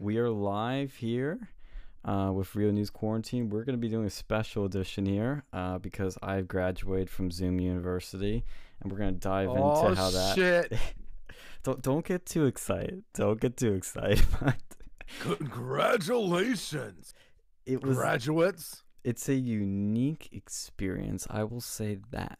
we are live here uh, with Real News Quarantine. We're going to be doing a special edition here uh, because I've graduated from Zoom University, and we're going to dive Oh, into how that. shit. don't don't get too excited. Don't get too excited. But Congratulations, it was graduates. it's a unique experience. I will say that.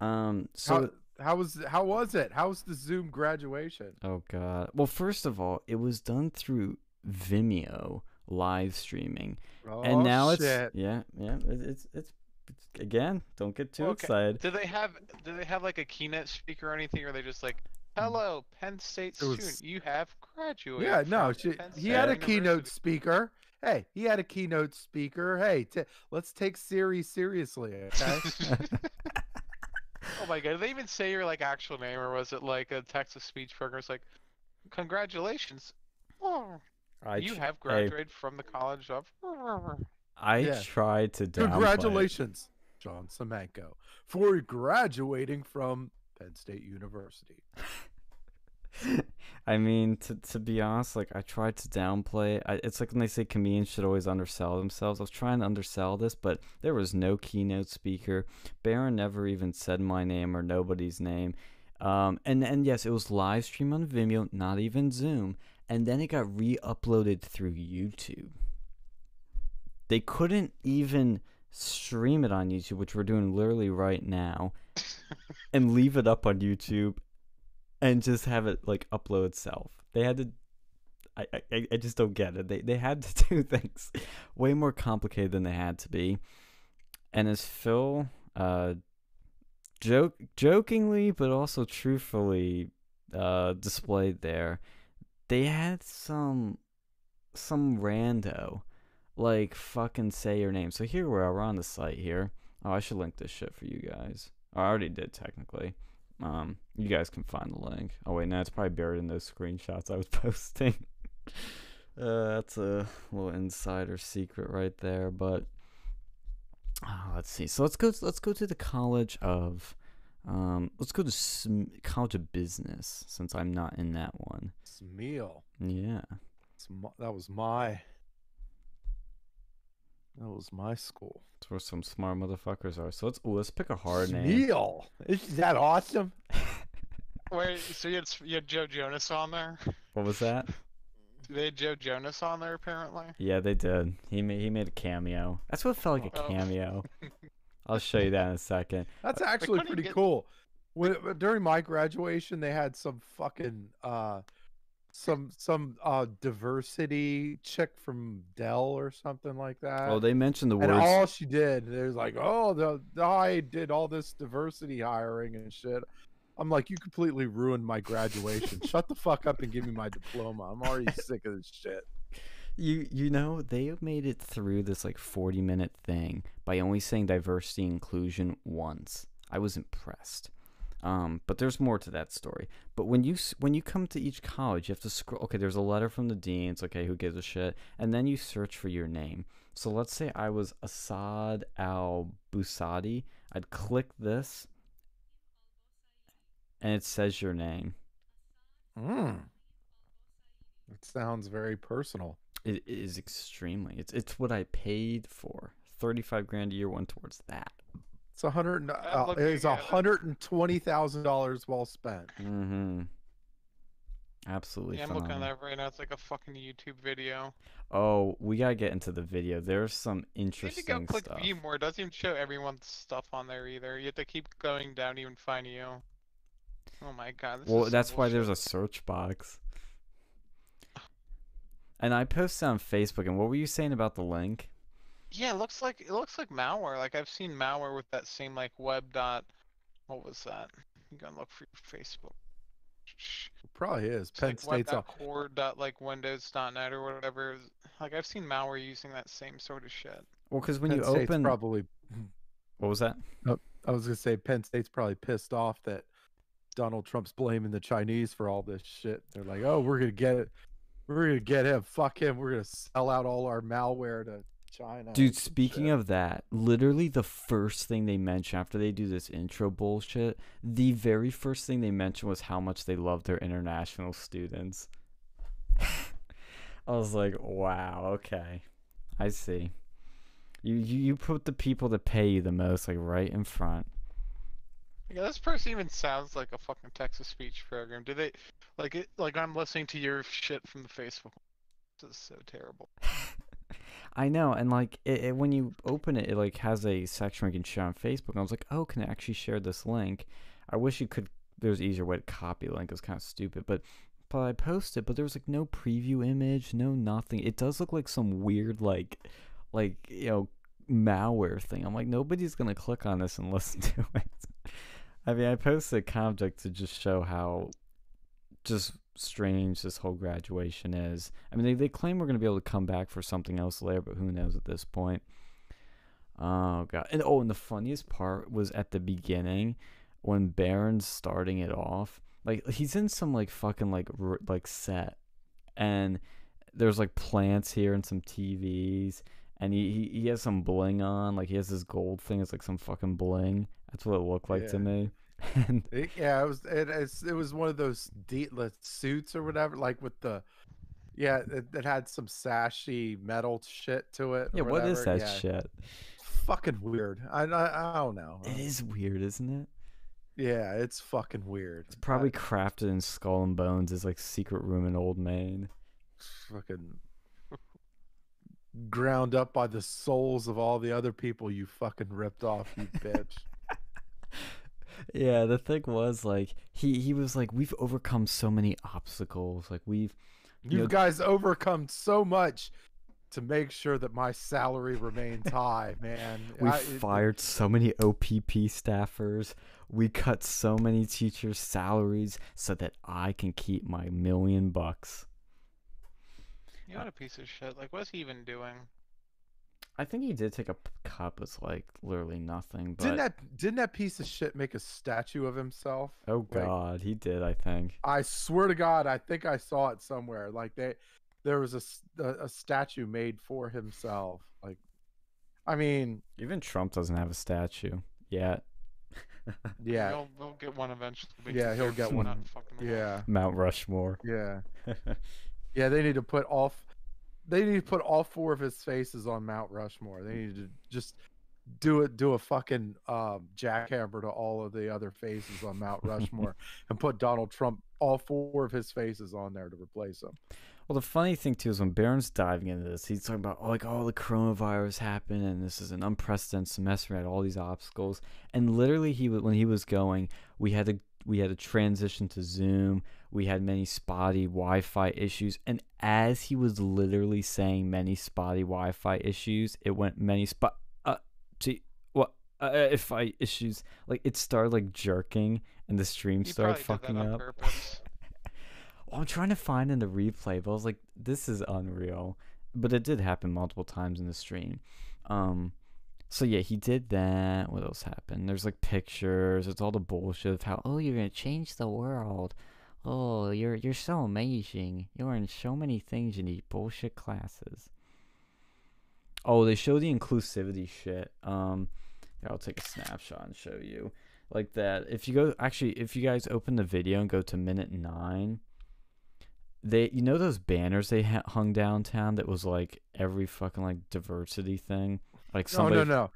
Um. So. how, how was how was it? How was the Zoom graduation? Oh god. Well, first of all, it was done through Vimeo live streaming, Oh, and now it's shit. yeah, yeah. It's, it's it's again. Don't get too Okay. excited. Do they have do they have like a keynote speaker or anything, or are they just like, mm. "Hello, Penn State There was- student, you have graduated." Yeah, no, she, he had a University." keynote speaker. Hey, he had a keynote speaker. Hey, t- let's take Siri seriously, okay? Oh my god, did they even say your like actual name, or was it like a text to speech program? It's like, "Congratulations, oh, I you tr- have hey, graduated from the College of." I Yeah. tried to downplay it. Congratulations, John Semenko, for graduating from Penn State University. I mean, to to be honest, like I tried to downplay. I, it's like when they say comedians should always undersell themselves. I was trying to undersell this, but there was no keynote speaker. Barron never even said my name or nobody's name. Um, and and yes, it was live stream on Vimeo, not even Zoom. And then it got re-uploaded through YouTube. They couldn't even stream it on YouTube, which we're doing literally right now, and leave it up on YouTube and just have it like upload itself. They had to. I, I, I just don't get it. They they had to do things way more complicated than they had to be. And as Phil uh joke jokingly but also truthfully uh displayed there, they had some some rando like fucking say your name. So here we are, we're on the site here. Oh, I should link this shit for you guys. I already did technically. Um, you guys can find the link. Oh wait, no, it's probably buried in those screenshots I was posting. uh, that's a little insider secret right there. But uh, let's see. So let's go. Let's go to the College of. Um, let's go to Sm- College of Business since I'm not in that one. Smeal. Yeah. It's my, that was my. That was my school. That's where some smart motherfuckers are. So let's ooh, let's pick a hard name. Smeal. Isn't that awesome? Wait, so you had, you had Joe Jonas on there? What was that? They had Joe Jonas on there apparently. Yeah, they did. He made he made a cameo. That's what felt like a Oh. cameo. I'll show you that in a second. That's actually pretty get- cool. When during my graduation, they had some fucking uh, some some uh diversity chick from Dell or something like that. Oh, they mentioned the and all she did, there's like, oh, the, the I did all this diversity hiring and shit. I'm like, you completely ruined my graduation. Shut the fuck up and give me my diploma. I'm already sick of this shit. You you know they have made it through this like forty minute thing by only saying diversity inclusion once. I was impressed. Um, but there's more to that story. But when you when you come to each college, you have to scroll. Okay, there's a letter from the dean. It's okay, who gives a shit? And then you search for your name. So let's say I was Assad Al Busadi. I'd click this, and it says your name. Mm. It sounds very personal. It is extremely. It's it's what I paid for. Thirty five grand a year went towards that. It's a hundred. Uh, it's a hundred and twenty thousand dollars well spent. Mm-hmm. Absolutely. Yeah, I'm looking at that right now. It's like a fucking YouTube video. Oh, we gotta get into the video. There's some interesting You need to go interesting click stuff. view more. It doesn't even show everyone's stuff on there either. You have to keep going down to even find you. Oh my god. This Well, is some that's why there's a search box. And I posted on Facebook. And what were you saying about the link? Yeah, it looks like it looks like malware. Like I've seen malware with that same like web dot. What was that? You gotta look for your Facebook. It probably is. It's Penn like web State's a dot core dot like Windows dot net or whatever. Like I've seen malware using that same sort of shit. Well, because when Penn you State's open, probably. what was that? Oh, I was gonna say Penn State's probably pissed off that Donald Trump's blaming the Chinese for all this shit. They're like, oh, we're gonna get it. We're gonna get him. Fuck him. We're gonna sell out all our malware to China. Dude, speaking shit." of that, literally the first thing they mention after they do this intro bullshit, the very first thing they mentioned was how much they love their international students. I was like, wow, okay, I see. You you you put the people that pay you the most like right in front. Yeah, this person even sounds like a fucking text to speech program. Do they like it? Like I'm listening to your shit from the Facebook. This is so terrible. I know, and like it, it, when you open it, it like has a section where you can share on Facebook. And I was like, oh, can I actually share this link? I wish you could. There's easier way to copy the link. It's kind of stupid, but but I posted. But there was like no preview image, no nothing. It does look like some weird like like you know malware thing. I'm like, nobody's gonna click on this and listen to it. I mean, I posted a contact to just show how just strange this whole graduation is. I mean, they, they claim we're going to be able to come back for something else later, but who knows at this point. Oh, God. And oh, and the funniest part was at the beginning when Barron's starting it off. Like, he's in some, like, fucking, like, r- like set. And there's, like, plants here and some TVs. And he, he, he has some bling on. Like, he has this gold thing. It's like some fucking bling. That's what it looked like to me. And It- yeah, it was it, it's, it was one of those deatless suits or whatever, like with the yeah, it, it had some sashy metal shit to it. yeah, what is that yeah. shit? Fucking weird. I, I I don't know. It is weird, isn't it? Yeah, it's fucking weird. It's probably crafted in Skull and Bones as like secret room in Old Main. Fucking ground up by the souls of all the other people you fucking ripped off, you bitch. Yeah, the thing was like he he was like we've overcome so many obstacles. Like we've You know- guys overcome so much to make sure that my salary remains high, man. we I- it- fired so many OPP staffers. We cut so many teachers' salaries so that I can keep my million bucks. You what a piece of shit. Like, what's he even doing? I think he did take a p- cut, but it's like literally nothing. But Didn't that didn't that piece of shit make a statue of himself? oh like- god, he did. I think. I swear to God, I think I saw it somewhere. Like they, there was a a statue made for himself. Like, I mean, Even Trump doesn't have a statue yet. yeah, He'll, he'll get one eventually. Yeah, he'll get one. fucking yeah, Mount Rushmore. yeah, yeah. They need to put all, f- they need to put all four of his faces on Mount Rushmore. They need to just do it, do a fucking um, jackhammer to all of the other faces on Mount Rushmore, and put Donald Trump all four of his faces on there to replace him. Well, the funny thing too is when Barron's diving into this, he's talking about oh, like oh the coronavirus happened and this is an unprecedented semester. We had all these obstacles, and literally he when he was going, we had to we had to transition to Zoom. We had many spotty Wi-Fi issues, and as he was literally saying many spotty Wi-Fi issues, it went many spot uh to what uh, if I issues like it started like jerking and the stream He started fucking did that on up. Well, I'm trying to find in the replay, but I was like, this is unreal. But it did happen multiple times in the stream. Um, so yeah, he did that. What else happened? There's like pictures. It's all the bullshit of how oh you're gonna change the world. Oh, you're you're so amazing. You learn so many things in these bullshit classes. Oh, they show the inclusivity shit. Um, here, I'll take a snapshot and show you like that. If you go, actually, if you guys open the video and go to minute nine, they, you know, those banners they ha- hung downtown that was like every fucking like diversity thing. Like somebody, No, no, no.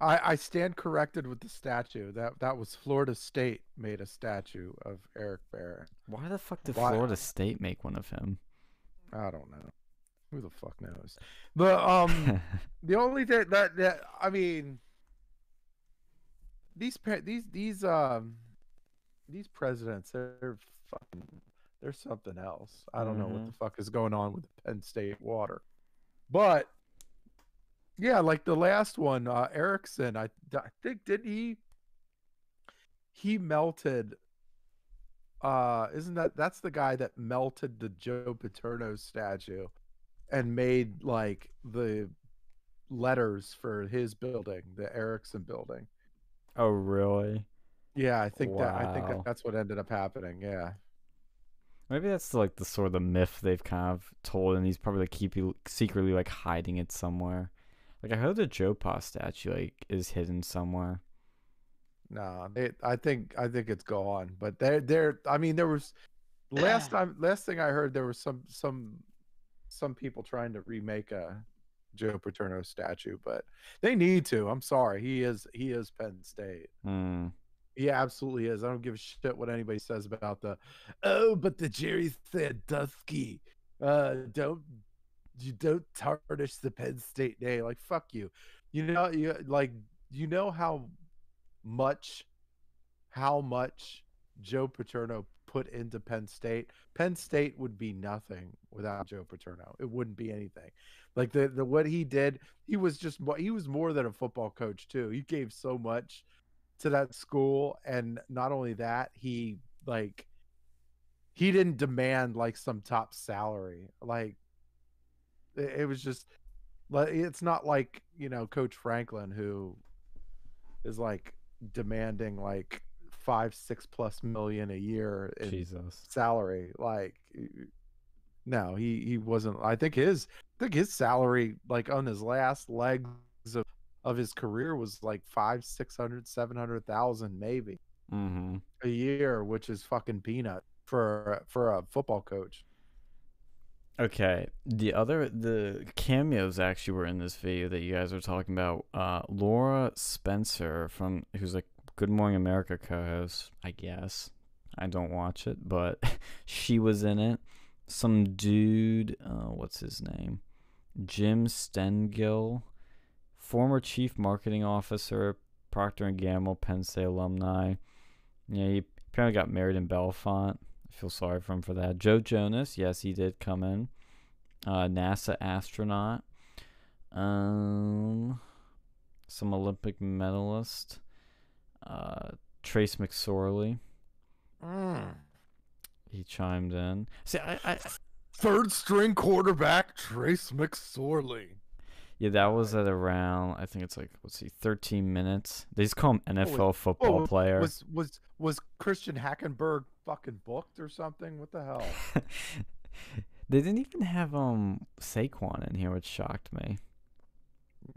I, I stand corrected with the statue. That that was Florida State made a statue of Eric Barron. Why the fuck did Why- Florida State make one of him? I don't know. Who the fuck knows? But um, the only thing that that I mean, these these these um these presidents they're fucking they're something else. I don't know what the fuck is going on with the Penn State water, but yeah, like the last one, uh, Erickson. I, I think did he he melted. Uh, isn't that that's the guy that melted the Joe Paterno statue? and made like the letters for his building, the Erickson building. oh really? Yeah, I think that I think that that's what ended up happening. Yeah. Maybe that's like the sort of the myth they've kind of told, and he's probably like keep secretly like hiding it somewhere. Like I heard the Joe Pa statue like is hidden somewhere. No, they, I think I think it's gone. But there there I mean there was last time last thing I heard there was some some some people trying to remake a Joe Paterno statue, but they need to. I'm sorry. He is he is Penn State. Hmm. He absolutely is. I don't give a shit what anybody says about the oh, but the Jerry Sandusky. Uh don't you don't tarnish the Penn State name. Like fuck you. You know you like you know how much how much Joe Paterno put into Penn State. Penn State would be nothing without Joe Paterno. It wouldn't be anything. Like the, the what he did, he was just he was more than a football coach too. He gave so much to that school and not only that, he like he didn't demand like some top salary. Like it, was just like it's not like, you know, coach Franklin who is like demanding like 5 6 plus million a year in Jesus. salary like no he he wasn't i think his i think his salary like on his last legs of, of his career was like five six hundred seven hundred thousand maybe Mm-hmm. a year which is fucking peanut for for a football coach Okay. The other the cameos actually were in this video that you guys were talking about. Uh, Lara Spencer from who's like Good Morning America co-host, I guess. I don't watch it, but she was in it. Some dude, uh, what's his name? Jim Stengel, former chief marketing officer, Procter and Gamble, Penn State alumni. Yeah, he apparently got married in Bellefonte. I feel sorry for him for that. Joe Jonas, yes, he did come in. Uh, NASA astronaut. Um, some Olympic medalist. Uh, Trace McSorley. He chimed in. See, I, I, third string quarterback trace mcsorley yeah, that was at around. I think it's like let's see, 13 minutes. They just call him NFL football Whoa, player. was was was christian hackenberg fucking booked or something what the hell they didn't even have um Saquon in here, which shocked me.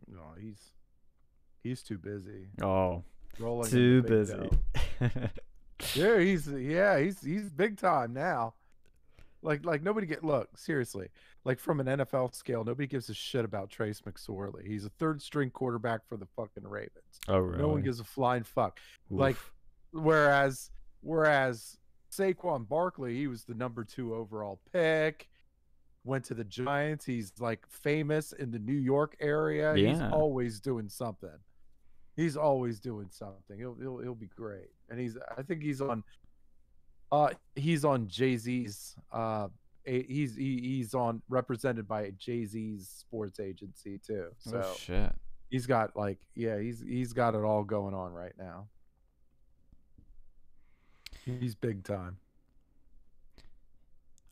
no he's he's too busy Oh, rolling too busy. Yeah, he's yeah, he's he's big time now. Like like nobody get look seriously. Like from an NFL scale, nobody gives a shit about Trace McSorley. He's a third string quarterback for the fucking Ravens. oh, really? No one gives a flying fuck. like- Whereas whereas Saquon Barkley, he was the number two overall pick. Went to the Giants. He's like famous in the New York area. He's always doing something. He's always doing something. He'll he'll he'll be great. And he's I think he's on uh he's on Jay-Z's uh he's he, he's on represented by Jay-Z's sports agency too. So oh shit. he's got like yeah, he's he's got it all going on right now. He's big time.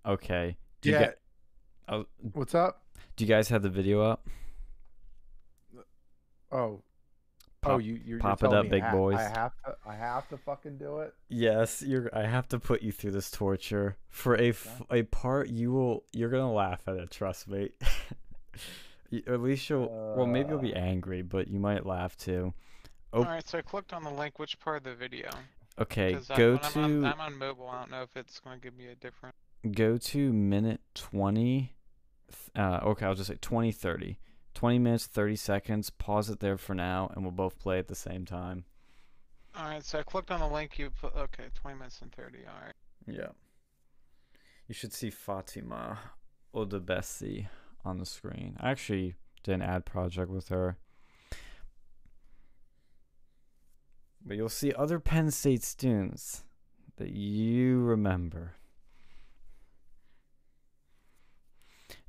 Okay. Do you, Yeah. gu- oh, What's up? do you guys have the video up? Oh. oh, Pop- you you're, pop it you're telling up, me big I, boys. I have to I have to fucking do it. Yes, you're. I have to put you through this torture for a a part you will. You're gonna laugh at it. Trust me. At least you'll. well, maybe you'll be Uh. angry, but you might laugh too. Oh. Alright, so I clicked on the link. Which part of the video? Okay, go when I'm on, to I'm on mobile. I don't know if it's going to give me a different. go to minute 20. uh, okay i'll just say 20 30 20 minutes 30 seconds pause it there for now and we'll both play at the same time Alright, so I clicked on the link. You put okay, 20 minutes and 30. Alright. yeah you should see fatima odebesi on the screen i actually did an ad project with her but you'll see other penn state students that you remember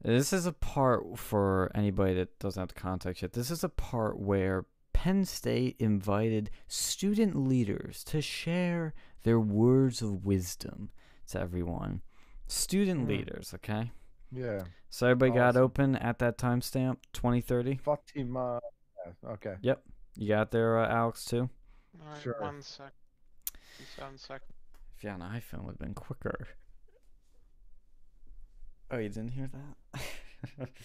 This is a part for anybody that doesn't have the context yet. This is a part where Penn State invited student leaders to share their words of wisdom to everyone. Student Mm. leaders, okay? Yeah. So everybody got open at that timestamp, 2030. Fatima. Okay. Yep. You got there, uh, Alex, too? Alright, Sure. one sec. Seven seconds. If you had an iPhone, would have been quicker. Oh, you didn't hear that?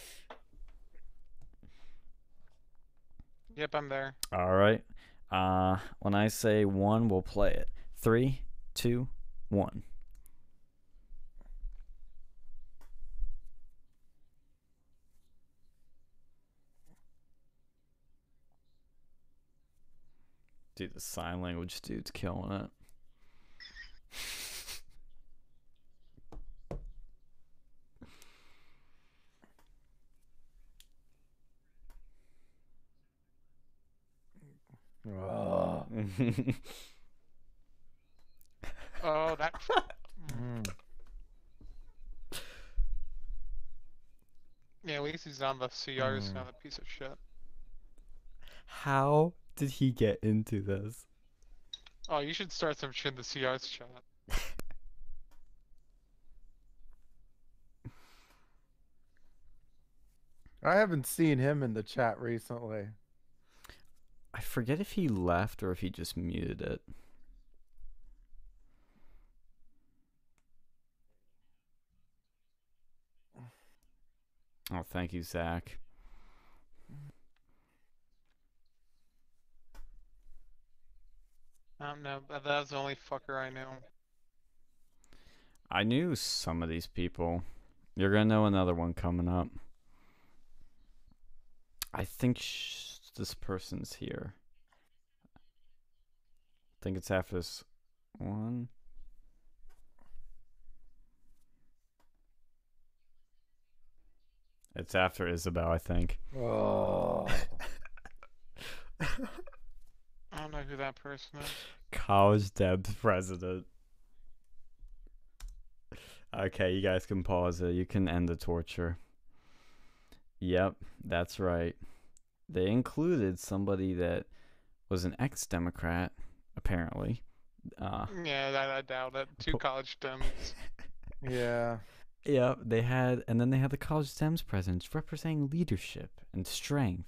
Yep, I'm there. All right. Uh, when I say one, we'll play it. Three, two, one. Dude, the sign language dude's killing it. Ugh. Oh, that. Mm. Yeah, at least he's on the CRs, Mm. not a piece of shit. How did he get into this? Oh, you should start some shit in the CRs chat. I haven't seen him in the chat recently. I forget if he left or if he just muted it. Oh, thank you, Zach. I don't know, but that's the only fucker I know. I knew some of these people. You're gonna know another one coming up. I think sh- this person's here. I think it's after this one. It's after Isabel, I think. Oh. I don't know who that person is. College Dems president. Okay, you guys can pause it. You can end the torture. Yep, that's right. They included somebody that was an ex Democrat, apparently. Uh, Yeah, that, I doubt it. Two college dems. yeah. yeah, they had, and then they had the College Dems president representing leadership and strength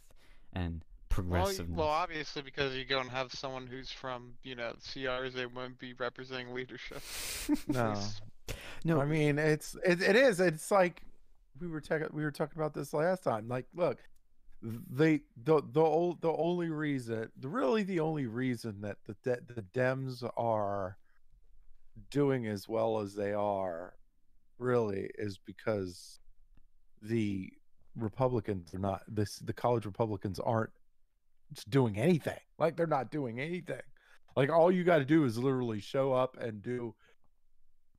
and Well, y- progressiveness. well, obviously, because you go and have someone who's from, you know, CRs, they wouldn't be representing leadership. No. no, I mean, it's it, it is. It's like we were talking we were talking about this last time. Like, look, they the the ol- the only reason, the really the only reason that the De- the Dems are doing as well as they are, really, is because the Republicans are not this the college Republicans aren't doing anything. Like they're not doing anything. Like all you got to do is literally show up and do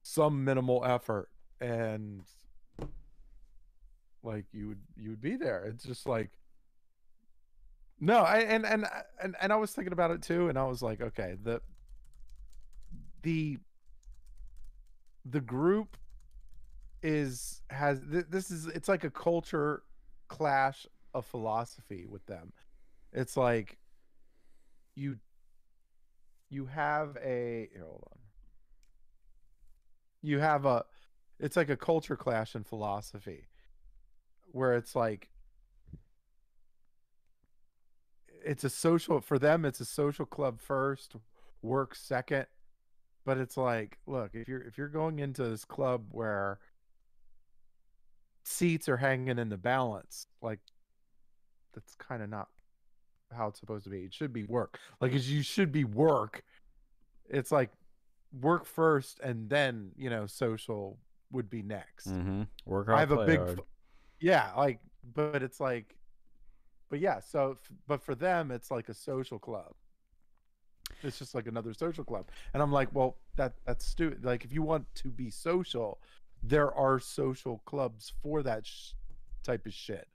some minimal effort and like you would you would be there it's just like no I, and and uh, and and i was thinking about it too and i was like okay the the the group is has th- this is it's like a culture clash of philosophy with them it's like you you have a here, hold on. You have a it's like a culture clash in philosophy where it's like it's a social for them it's a social club first work second. But it's like look if you're if you're going into this club where seats are hanging in the balance like that's kind of not how it's supposed to be. It should be work. Like as you should be work. It's like work first and then you know social would be next. Mm-hmm. work hard, i have a big hard. yeah like but it's like but yeah so but for them it's like a social club. It's just like another social club. And i'm like well that that's stupid like if you want to be social there are social clubs for that sh- type of shit.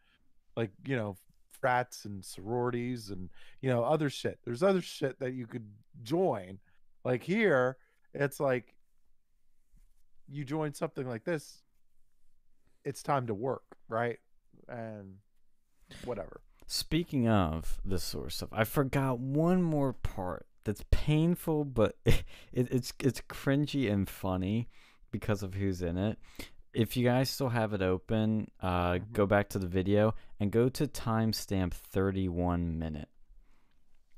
Like you know frats and sororities and you know other shit. There's other shit that you could join. Like here it's like you join something like this it's time to work right? And whatever. Speaking of this sort of stuff, I forgot one more part that's painful, but it, it's it's cringy and funny because of who's in it. If you guys still have it open, uh, Mhm. go back to the video and go to timestamp 31 minute.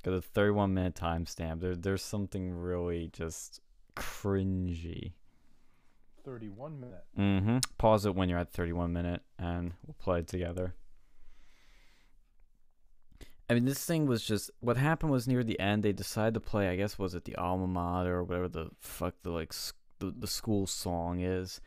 Go to 31 minute timestamp. There, there's something really just cringy. 31 minute Mm-hmm. Pause it when you're at 31 minute, and we'll play it together. I mean, this thing was just what happened was near the end. They decided to play. I guess was it the alma mater or whatever the fuck the like the, the school song is,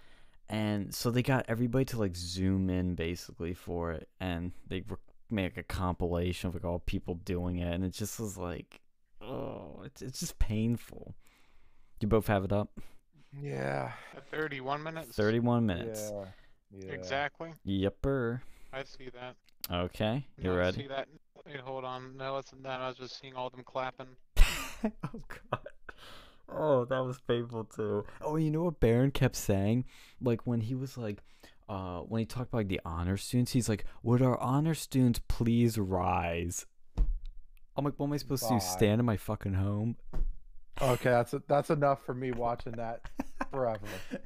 and so they got everybody to like zoom in basically for it, and they re- make a compilation of like all people doing it, and it just was like, oh, it's it's just painful. You both have it up. Yeah. At 31 minutes. Thirty-one minutes. Yeah. Yeah. Exactly. Yepper. I see that. Okay, you No, I ready? See that? Wait, hold on. No, it's that. I was just seeing all them clapping. oh god. Oh, that was painful too. Oh, you know what Barron kept saying? Like when he was like, uh, when he talked about like, the honor students, he's like, "Would our honor students please rise?" I'm like, "What am I supposed to do? Stand in my fucking home?" Okay, that's that's enough for me watching that forever.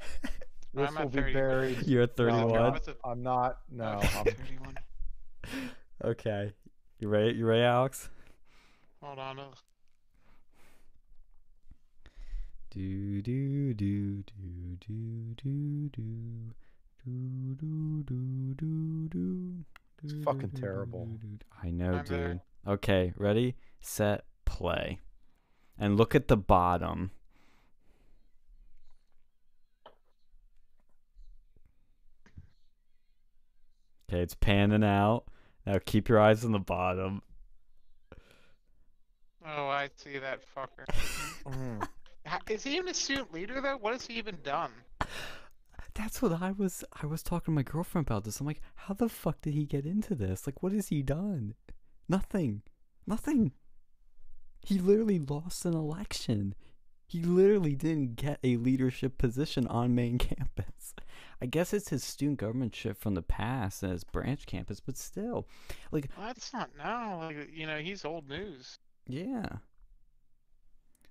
This I'm will be 30. buried. You're at No, I'm 31. not. I'm not. No. I'm, 31. Okay, you ready? You ready, Alex? Hold on. uh, Do do do do do do do do do do do do. It's fucking terrible. do, do. I know, I'm there. dude. Okay, ready, set, play, and look at the bottom. Okay, it's panning out. Now keep your eyes on the bottom. Oh, I see that fucker. Is he even a student leader though? What has he even done? That's what I was I was talking to my girlfriend about this. I'm like, how the fuck did he get into this? Like what has he done? Nothing. Nothing. He literally lost an election. He literally didn't get a leadership position on main campus. I guess it's his student government shit from the past and his branch campus, but still. Like Well, that's not now. Like you know, he's old news. Yeah.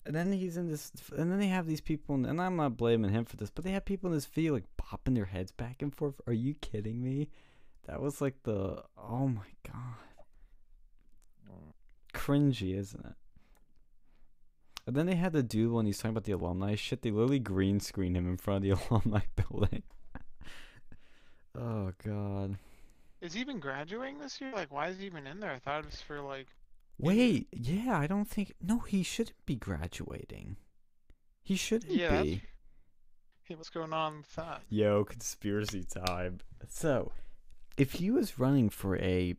And then he's in this, and then they have these people, and I'm not blaming him for this, but they have people in this video like bopping their heads back and forth. Are you kidding me? That was like the, oh my god, cringy, isn't it? And then they had the dude when he's talking about the alumni shit. They literally green screen him in front of the alumni building. oh god. Is he even graduating this year? Like, why is he even in there? I thought it was for like. Wait, yeah, I don't think. No, he shouldn't be graduating. He shouldn't Yeah. be. Hey, what's going on with that? Yo, conspiracy time. So, if he was running for a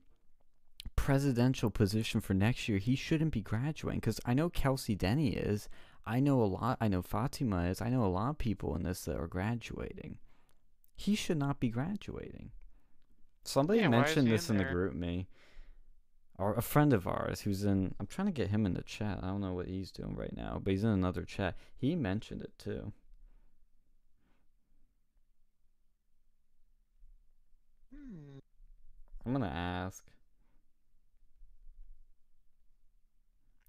presidential position for next year, he shouldn't be graduating. Because I know Kelsey Denny is. I know a lot. I know Fatima is. I know a lot of people in this that are graduating. He should not be graduating. Somebody Yeah, mentioned this in in the GroupMe. Or a friend of ours who's in. I'm trying to get him in the chat. I don't know what he's doing right now, but he's in another chat. He mentioned it too. Hmm. I'm gonna ask.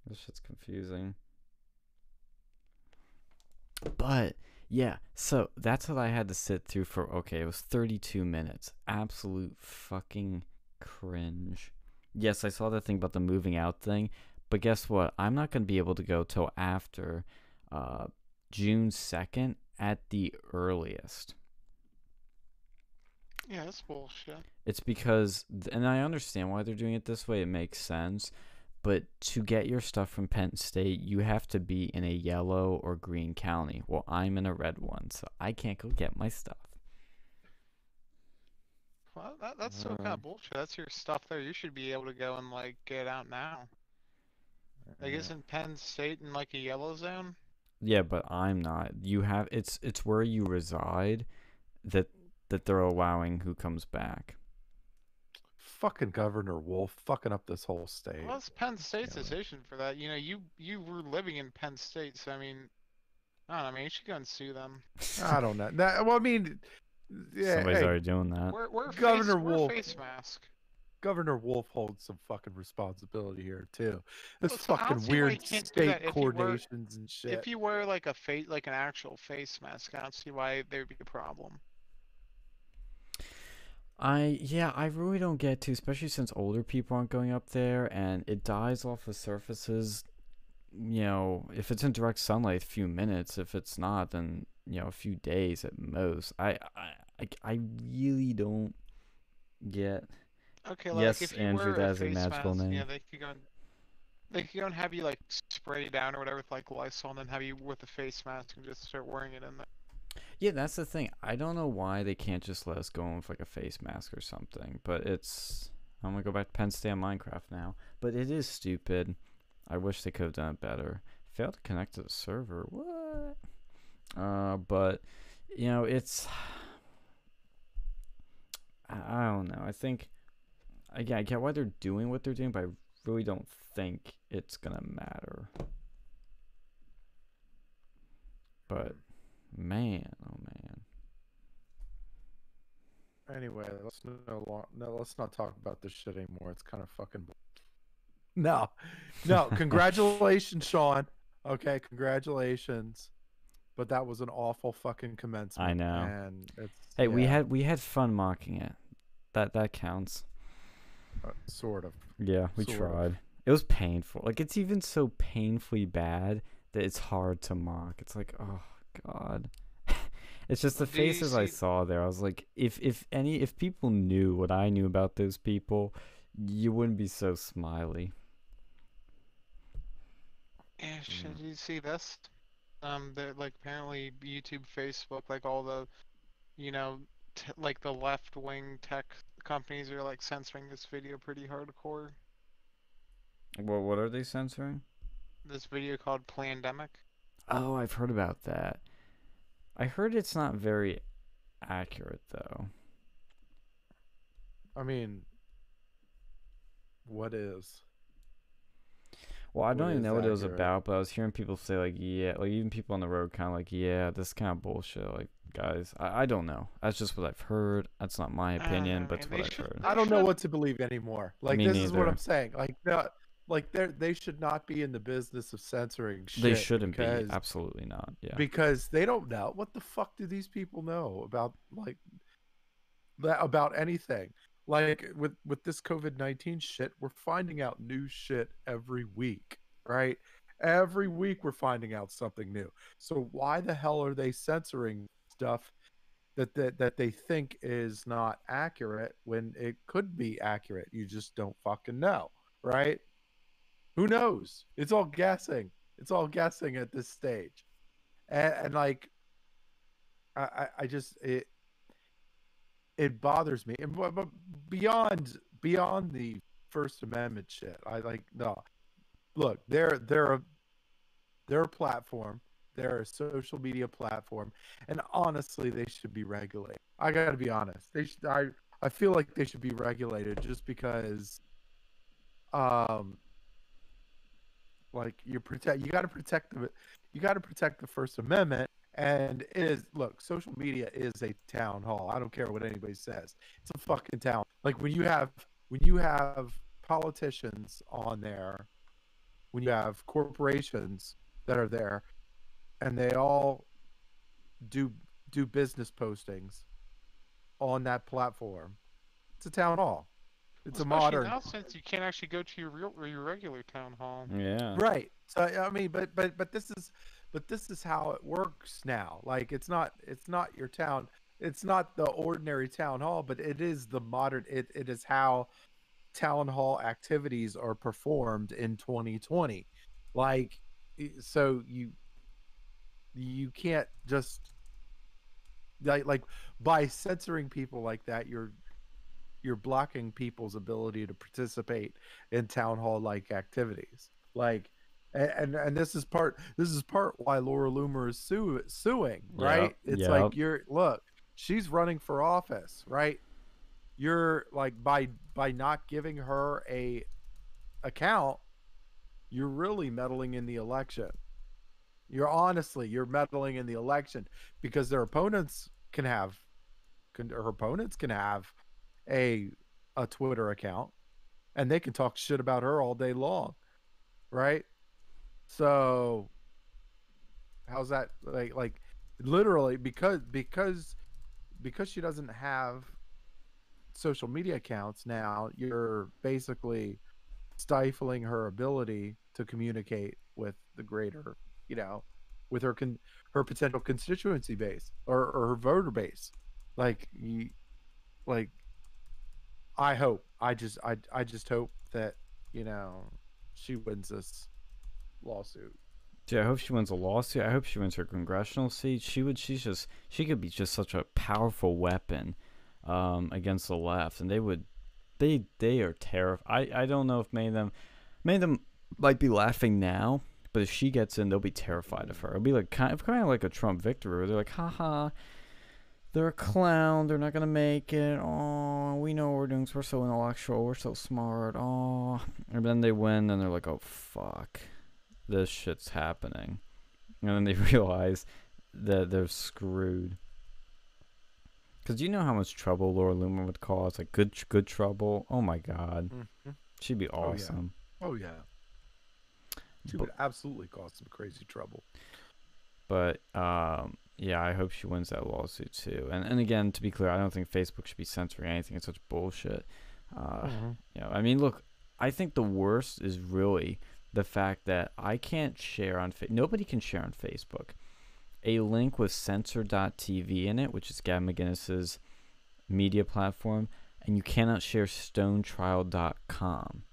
This shit's confusing. But yeah, so that's what I had to sit through for okay, it was 32 minutes. Absolute fucking cringe. Yes, I saw that thing about the moving out thing, but guess what? I'm not going to be able to go till after uh June 2nd at the earliest. Yeah, that's bullshit. It's because, and I understand why they're doing it this way. It makes sense. But to get your stuff from Penn State, you have to be in a yellow or green county. Well, I'm in a red one, so I can't go get my stuff. Well, that, that's so kind of bullshit. That's your stuff there. You should be able to go and like get out now. Like, Yeah. isn't Penn State in like a yellow zone? Yeah, but I'm not. You have it's it's where you reside that that they're allowing who comes back. Fucking Governor Wolf fucking up this whole state. Well, it's Penn State's Yeah. decision for that. You know, you you were living in Penn State, so I mean, I don't know. I mean, you should go and sue them. I don't know. That, well, I mean, yeah, Somebody's hey, already doing that. We're we're Governor face, we're Wolf. face mask. Governor Wolf holds some fucking responsibility here too. This Well, so fucking see why you weird state that if you and shit. If you wear like a face, like an actual face mask, I don't see why there'd be a problem. I yeah, I really don't get to, especially since older people aren't going up there, and it dies off the surfaces. You know, if it's in direct sunlight, a few minutes. If it's not, then you know, a few days at most. I I I, I really don't get. Okay, like Yes, if you Andrew, wear that a face magical mask, name. Yeah, they could go. And, they could go and have you like spray it down or whatever with like Lysol, and then have you with a face mask and just start wearing it in there. Yeah, that's the thing. I don't know why they can't just let us go in with like a face mask or something. But it's. I'm gonna go back to Penn State on Minecraft now. But it is stupid. I wish they could have done it better. Failed to connect to the server. What? Uh, but you know, it's I, I don't know. I think again, I get why they're doing what they're doing, but I really don't think it's gonna matter. But man, oh man. Anyway, let's no, long, no let's not talk about this shit anymore. It's kind of fucking. No, no. Congratulations, Sean. Okay, congratulations. But that was an awful fucking commencement. I know. And it's Hey, we had we had fun mocking it. That that counts. uh, sort of. Yeah, we Sort of. tried. It was painful. Like it's even so painfully bad that it's hard to mock. It's like, oh god. it's just the Do you faces I saw there. I was like, if if any if people knew what I knew about those people, you wouldn't be so smiley. Yeah, shit, Mm. you see this? Um, they're like apparently YouTube, Facebook, like all the, you know, t- like the left wing tech companies are like censoring this video pretty hardcore. Well, what are they censoring? This video called Plandemic. Oh, I've heard about that. I heard it's not very accurate though. I mean, what is? Well, I don't even is know what it was accurate? about, but I was hearing people say like, yeah, like even people on the road kind of like, yeah, this is kind of bullshit. Like, guys, I, I don't know. That's just what I've heard. That's not my opinion, Uh, but it's they what I've should- heard. I don't know what to believe anymore. Like Me this is what. I'm saying. Like no, like they they should not be in the business of censoring shit. They shouldn't because, be. Absolutely not. Yeah. because they don't know what the fuck do these people know about like that about anything. Like with with this COVID nineteen shit, we're finding out new shit every week, right? Every week we're finding out something new. So why the hell are they censoring stuff that that, that they think is not accurate when it could be accurate? You just don't fucking know, right? Who knows? It's all guessing. It's all guessing at this stage and, and like I, I just it it bothers me and but beyond beyond the first amendment shit i like no look they're they're a they're a platform they're a social media platform and honestly they should be regulated. I gotta be honest they should i i feel like they should be regulated just because um like you protect you got to protect the you got to protect the first amendment and it is look social media is a town hall. I don't care what anybody says. It's a fucking town. Like when you have when you have politicians on there when you have corporations that are there and they all do do business postings on that platform. It's a town hall. It's a modern now since you can't actually go to your real or your regular town hall. yeah. right. So i mean but but but this is but this is how it works now. Like it's not it's not your town it's not the ordinary town hall but it is the modern it, it is how town hall activities are performed in 2020 like so you you can't just like like by censoring people like that you're you're blocking people's ability to participate in town hall like activities. Like and, and this is part this is part why Laura Loomer is sue, suing right? Yep, it's yep. like you're look she's running for office right? You're like by by not giving her a account you're really meddling in the election you're honestly you're meddling in the election because their opponents can have can, her opponents can have a a Twitter account and they can talk shit about her all day long right? So how's that like like literally because because because she doesn't have social media accounts now you're basically stifling her ability to communicate with the greater you know with her con- her potential constituency base or, or her voter base like you like i hope i just i i just hope that you know she wins this lawsuit Dude, I hope she wins a lawsuit. I hope she wins her congressional seat. She would. She's just. She could be just such a powerful weapon, um, against the left, and they would. They they are terrified. I I don't know if many of them, many of them might be laughing now, but if she gets in, they'll be terrified of her. It'll be like kind of kind of like a Trump victory. Where they're like, haha, they're a clown. They're not gonna make it. Oh, we know what we're doing. we're so intellectual. We're so smart. Oh, and then they win, and they're like, oh fuck, this shit's happening, and then they realize that they're screwed. Cause you know how much trouble Laura Loomer would cause, like good, good trouble. Oh my god, Mhm. she'd be Oh, yeah. awesome. Oh yeah. She But- would absolutely cause some crazy trouble. But um, yeah, I hope she wins that lawsuit too. And and again, to be clear, I don't think Facebook should be censoring anything. It's such bullshit. Uh, Mhm. You know, I mean, look, I think the worst is really the fact that I can't share on fa- nobody can share on Facebook a link with censor.tv in it, which is Gavin McInnes's media platform, and you cannot share stonetrial.com.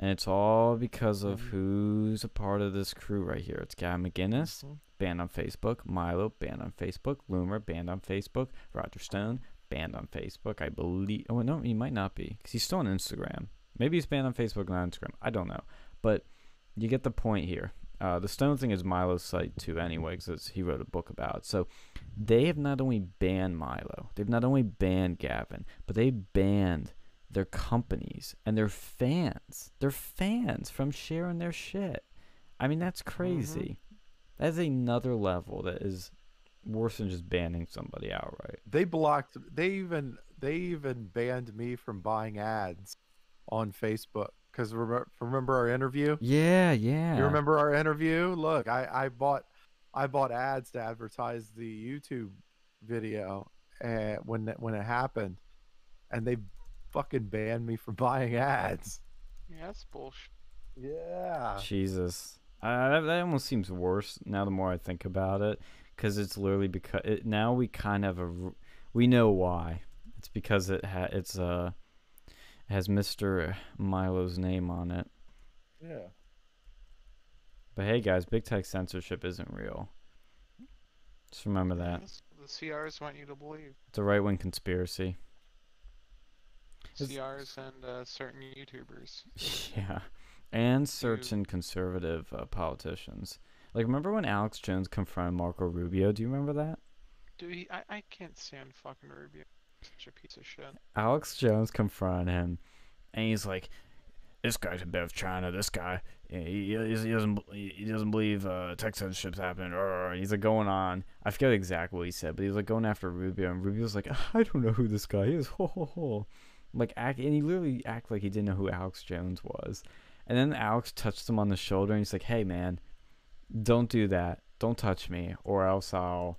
And it's all because of Mhm. who's a part of this crew right here. It's Gavin McInnes, Mhm. banned on Facebook. Milo, banned on Facebook. Loomer, banned on Facebook. Roger Stone, banned on Facebook. I believe. Oh, no, he might not be because he's still on Instagram. Maybe he's banned on Facebook and on Instagram. I don't know. But you get the point here. Uh, the Stone thing is Milo's site too, anyway, because he wrote a book about it. So they have not only banned Milo, they've not only banned Gavin, but they banned their companies and their fans, their fans from sharing their shit. I mean, that's mm-hmm. crazy. That's another level that is worse than just banning somebody outright. They blocked. They even they even banned me from buying ads on Facebook because remember, remember our interview. Yeah, yeah. You remember our interview? Look, I I bought I bought ads to advertise the YouTube video and when when it happened, and they fucking banned me from buying ads. Yeah, that's bullshit. Yeah. Jesus. Uh, that, that almost seems worse now the more I think about it because it's literally because it, now we kind of a r- we know why. It's because it ha- it's uh it has Mr. Milo's name on it. Yeah. But hey guys, big tech censorship isn't real. Just remember that. The CRs want you to believe. It's a right wing conspiracy. CRs and uh, certain YouTubers. Yeah. And certain conservative uh, politicians. Like remember when Alex Jones confronted Marco Rubio? Do you remember that? Dude, he, I, I can't stand fucking Rubio. Such a piece of shit. Alex Jones confronted him, and he's like, "This guy's a bit of China. This guy, he, he, he doesn't, he doesn't believe uh, tech censorship's happening." Or he's like going on. I forget exactly what he said, but he was like going after Rubio, and Rubio's like, "I don't know who this guy is." Ho ho ho. Like act, and he literally acted like he didn't know who Alex Jones was. And then Alex touched him on the shoulder, and he's like, "Hey man, don't do that. Don't touch me, or else I'll."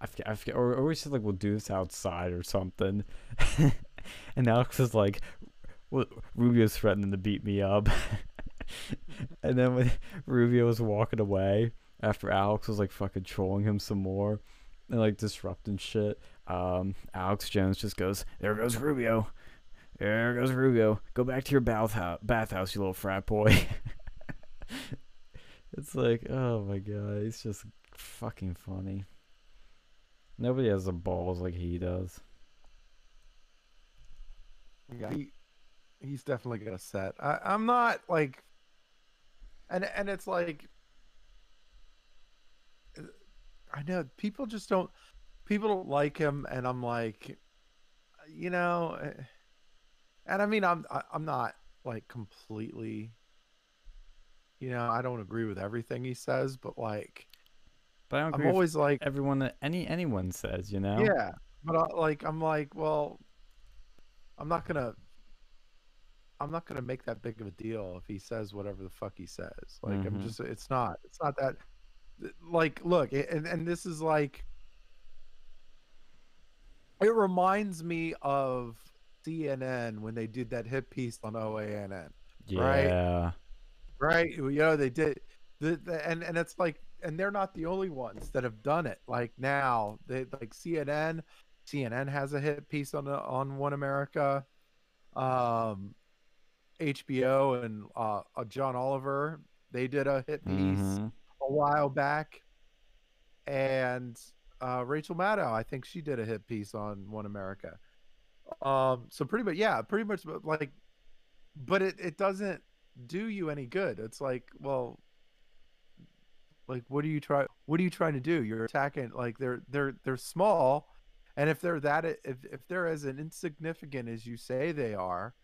I forget, I forget, or, or we said like we'll do this outside or something. and Alex was like, well, Rubio's threatening to beat me up. and then when Rubio was walking away after Alex was like fucking trolling him some more and like disrupting shit, um, Alex Jones just goes, "There goes Rubio." There goes Rubio. Go back to your bathhouse, bathhouse, you little frat boy. it's like, oh my god, he's just fucking funny. Nobody has the balls like he does. Yeah, he, he's definitely got a set. I, I'm not like, and and it's like, I know people just don't, people don't like him, and I'm like, you know, eh, and I mean I'm I, I'm not like completely, you know, I don't agree with everything he says, but like But I don't I'm with always like, everyone that any anyone says, you know. yeah, but I, like I'm like, well, I'm not gonna, I'm not gonna make that big of a deal if he says whatever the fuck he says. Like I'm Mhm. just, it's not, it's not that. Like, look, and and this is like, it reminds me of CNN when they did that hit piece on OANN Right. Yeah. right? You know, they did the, the and and it's like, and they're not the only ones that have done it. Like now, they like CNN, CNN has a hit piece on on One America, um, HBO and uh, uh, John Oliver, they did a hit piece Mhm. a while back, and uh, Rachel Maddow, I think she did a hit piece on One America. Um, so pretty much, yeah, pretty much like, but it it doesn't do you any good. It's like, well, like what are you try? What are you trying to do? You're attacking like they're they're they're small, and if they're that if if they're as insignificant as you say they are,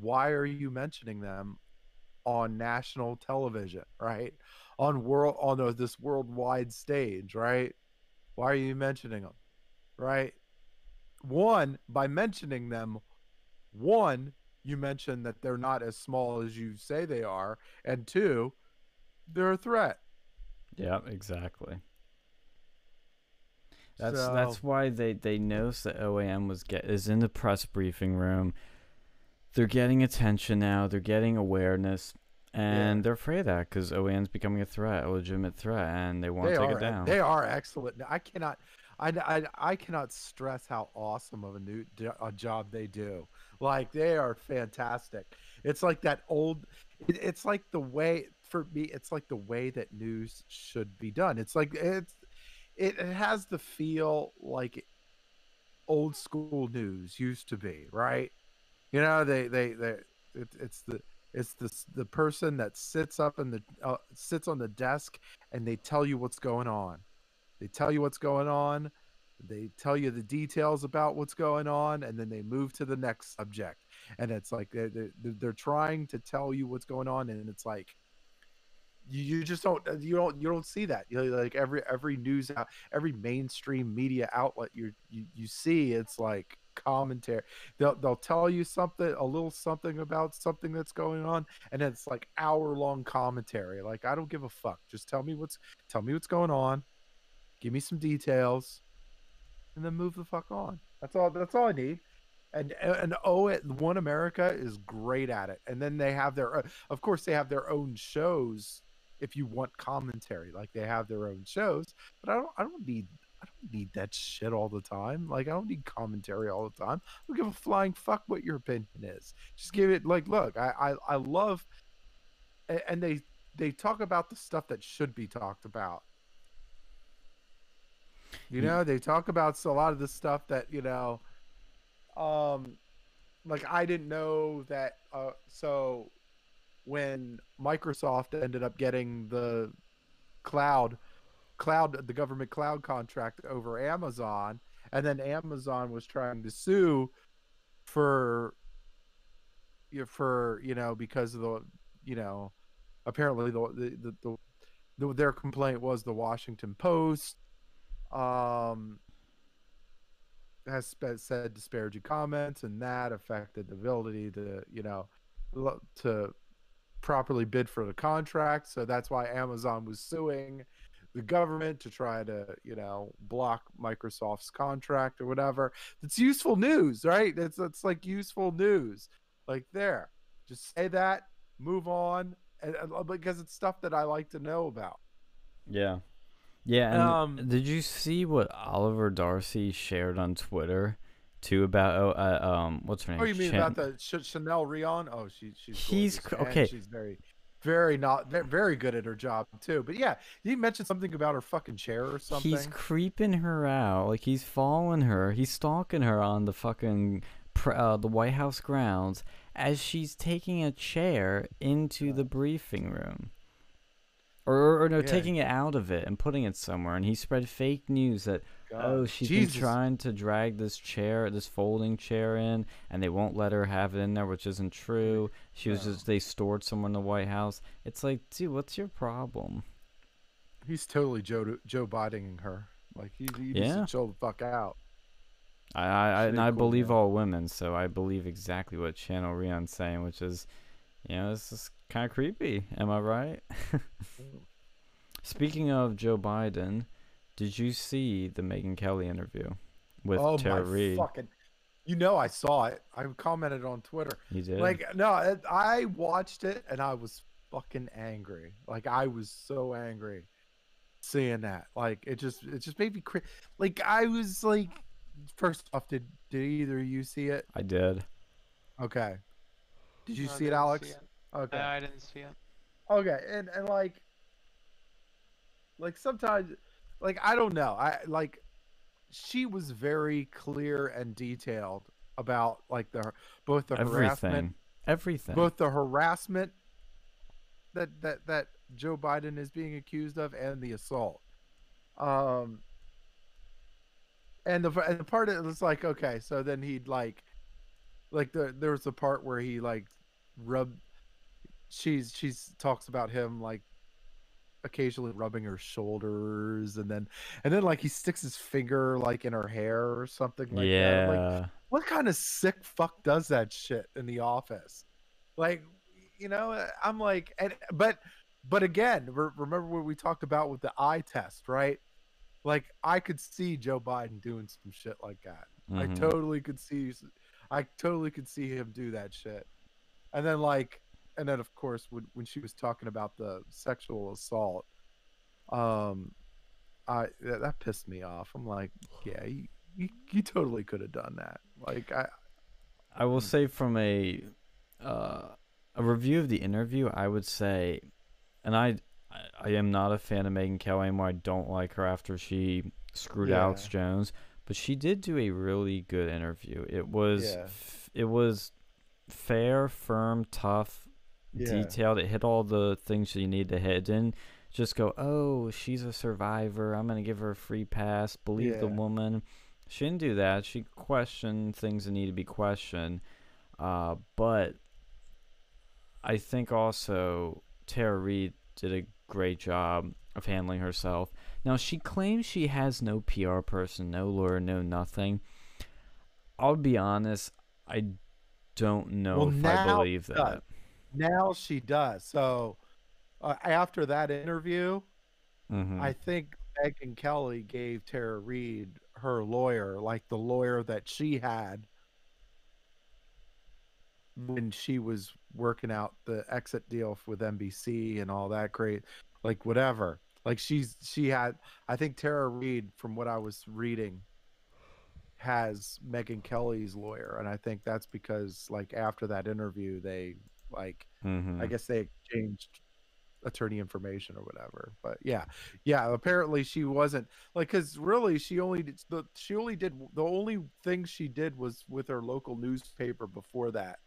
why are you mentioning them on national television, right? On world on a, this worldwide stage, right? Why are you mentioning them, right? One by mentioning them, one you mentioned that they're not as small as you say they are, and two, they're a threat. Yeah, exactly. That's So- that's why they they noticed that OAN was get is in the press briefing room. They're getting attention now. They're getting awareness, and Yeah. they're afraid of that because OAN's becoming a threat, a legitimate threat, and they want they to take are it down. they are excellent. I cannot, I, I, I cannot stress how awesome of a new a job they do. Like they are fantastic. It's like that old. It, it's like the way for me. It's like the way that news should be done. It's like it's. It, it has the feel like old school news used to be, right? You know, they they they. It, it's the it's the the person that sits up in the uh, sits on the desk and they tell you what's going on. They tell you what's going on. They tell you the details about what's going on, and then they move to the next subject. And it's like they're they're, they're trying to tell you what's going on, and it's like you, you just don't uh, you don't you don't see that. You know, like every every news every mainstream media outlet you you see, it's like commentary. They'll they'll tell you something, a little something about something that's going on, and it's like hour long commentary. Like I don't give a fuck. Just tell me what's tell me what's going on. Give me some details, and then move the fuck on. That's all. That's all I need. And and oh, it One America is great at it. And then they have their, uh, of course, they have their own shows. If you want commentary, like they have their own shows, but I don't. I don't need. I don't need that shit all the time. Like I don't need commentary all the time. I don't give a flying fuck what your opinion is. Just give it. Like, look, I I, I love, and they they talk about the stuff that should be talked about. You know, they talk about a lot of the stuff that you know, um, like I didn't know that. Uh, so when Microsoft ended up getting the cloud, cloud, the government cloud contract over Amazon, and then Amazon was trying to sue for, you for you know because of the you know, apparently the the, the, the their complaint was the Washington Post um has said disparaging comments and that affected the ability to you know to properly bid for the contract. So that's why amazon was suing the government to try to you know block microsoft's contract or whatever. It's useful news right? It's it's like useful news. Like there just say that move on and, and- because it's stuff that i like to know about. Yeah. Yeah, Um, did you see what Oliver Darcy shared on Twitter too about oh uh, um what's her name? Oh, you mean about the Ch- Chanel Rion? Oh, she, she's He's gorgeous, cr- and okay. She's very, very not very good at her job too. But yeah, you mentioned something about her fucking chair or something. He's creeping her out, like he's following her, he's stalking her on the fucking uh, the White House grounds as she's taking a chair into the briefing room. Or, or, no, Yeah. taking it out of it and putting it somewhere. And he spread fake news that God, oh, she's Jesus. been trying to drag this chair, this folding chair in, and they won't let her have it in there, which isn't true. She was No. just they stored somewhere in the White House. It's like, dude, what's your problem? He's totally Joe Joe Bidening her. Like he, he needs Yeah. to chill the fuck out. I, I, I and I cool, believe man. all women, so I believe exactly what Chanel Rion's saying, which is, you know, this is kind of creepy. Am I right? Speaking of Joe Biden, did you see the Megyn Kelly interview with oh Tara my Reade? fucking! You know I saw it. I commented on Twitter. You did. Like no, I watched it and I was fucking angry. Like I was so angry seeing that. Like it just it just made me cra- like I was like first off did did either of you see it? I did. Okay. Did you No, see it, didn't Alex? see it. Okay. No, I didn't see it. Okay, and and like, like sometimes, like I don't know, I like, she was very clear and detailed about like the both the harassment Everything. everything. both the harassment that that that Joe Biden is being accused of and the assault. Um and the and the part it was like okay, so then he'd like like the there was a part where he like rubbed she's she's talks about him like occasionally rubbing her shoulders and then and then like he sticks his finger like in her hair or something like yeah. that. Like what kind of sick fuck does that shit in the office? Like, you know, uh, I'm like, and but, but again, re- remember what we talked about with the eye test, right? Like, I could see Joe Biden doing some shit like that. I Mhm. totally could see, I totally could see him do that shit. And then like, and then of course when when she was talking about the sexual assault, um, I that, that pissed me off. I'm like, yeah, you, you, you totally could have done that. Like I, I will say from a uh, a review of the interview, I would say, and I I, I am not a fan of Megyn Kelly anymore. I don't like her after she screwed Alex Jones, but she did do a really good interview. It was Yeah. f- it was fair, firm, tough, Yeah. detailed. It hit all the things that you need to hit. It didn't just go, oh, she's a survivor. I'm gonna give her a free pass. Believe the woman. She didn't do that. She questioned things that need to be questioned. Uh, but I think also Tara Reade did a great job of handling herself. Now she claims she has no PR person, no lawyer, no nothing. I'll be honest, I don't know Well, if I believe that. Now she does. So uh, after that interview, Mhm. I think Megyn Kelly gave Tara Reade her lawyer, like the lawyer that she had when she was working out the exit deal with NBC and all that great, like whatever. Like she's she had, I think Tara Reade, from what I was reading, has Megyn Kelly's lawyer, and I think that's because like after that interview, they like Mhm. I guess they exchanged attorney information or whatever. But yeah, yeah. Apparently she wasn't like because really she only did the she only did the only thing she did was with her local newspaper before that,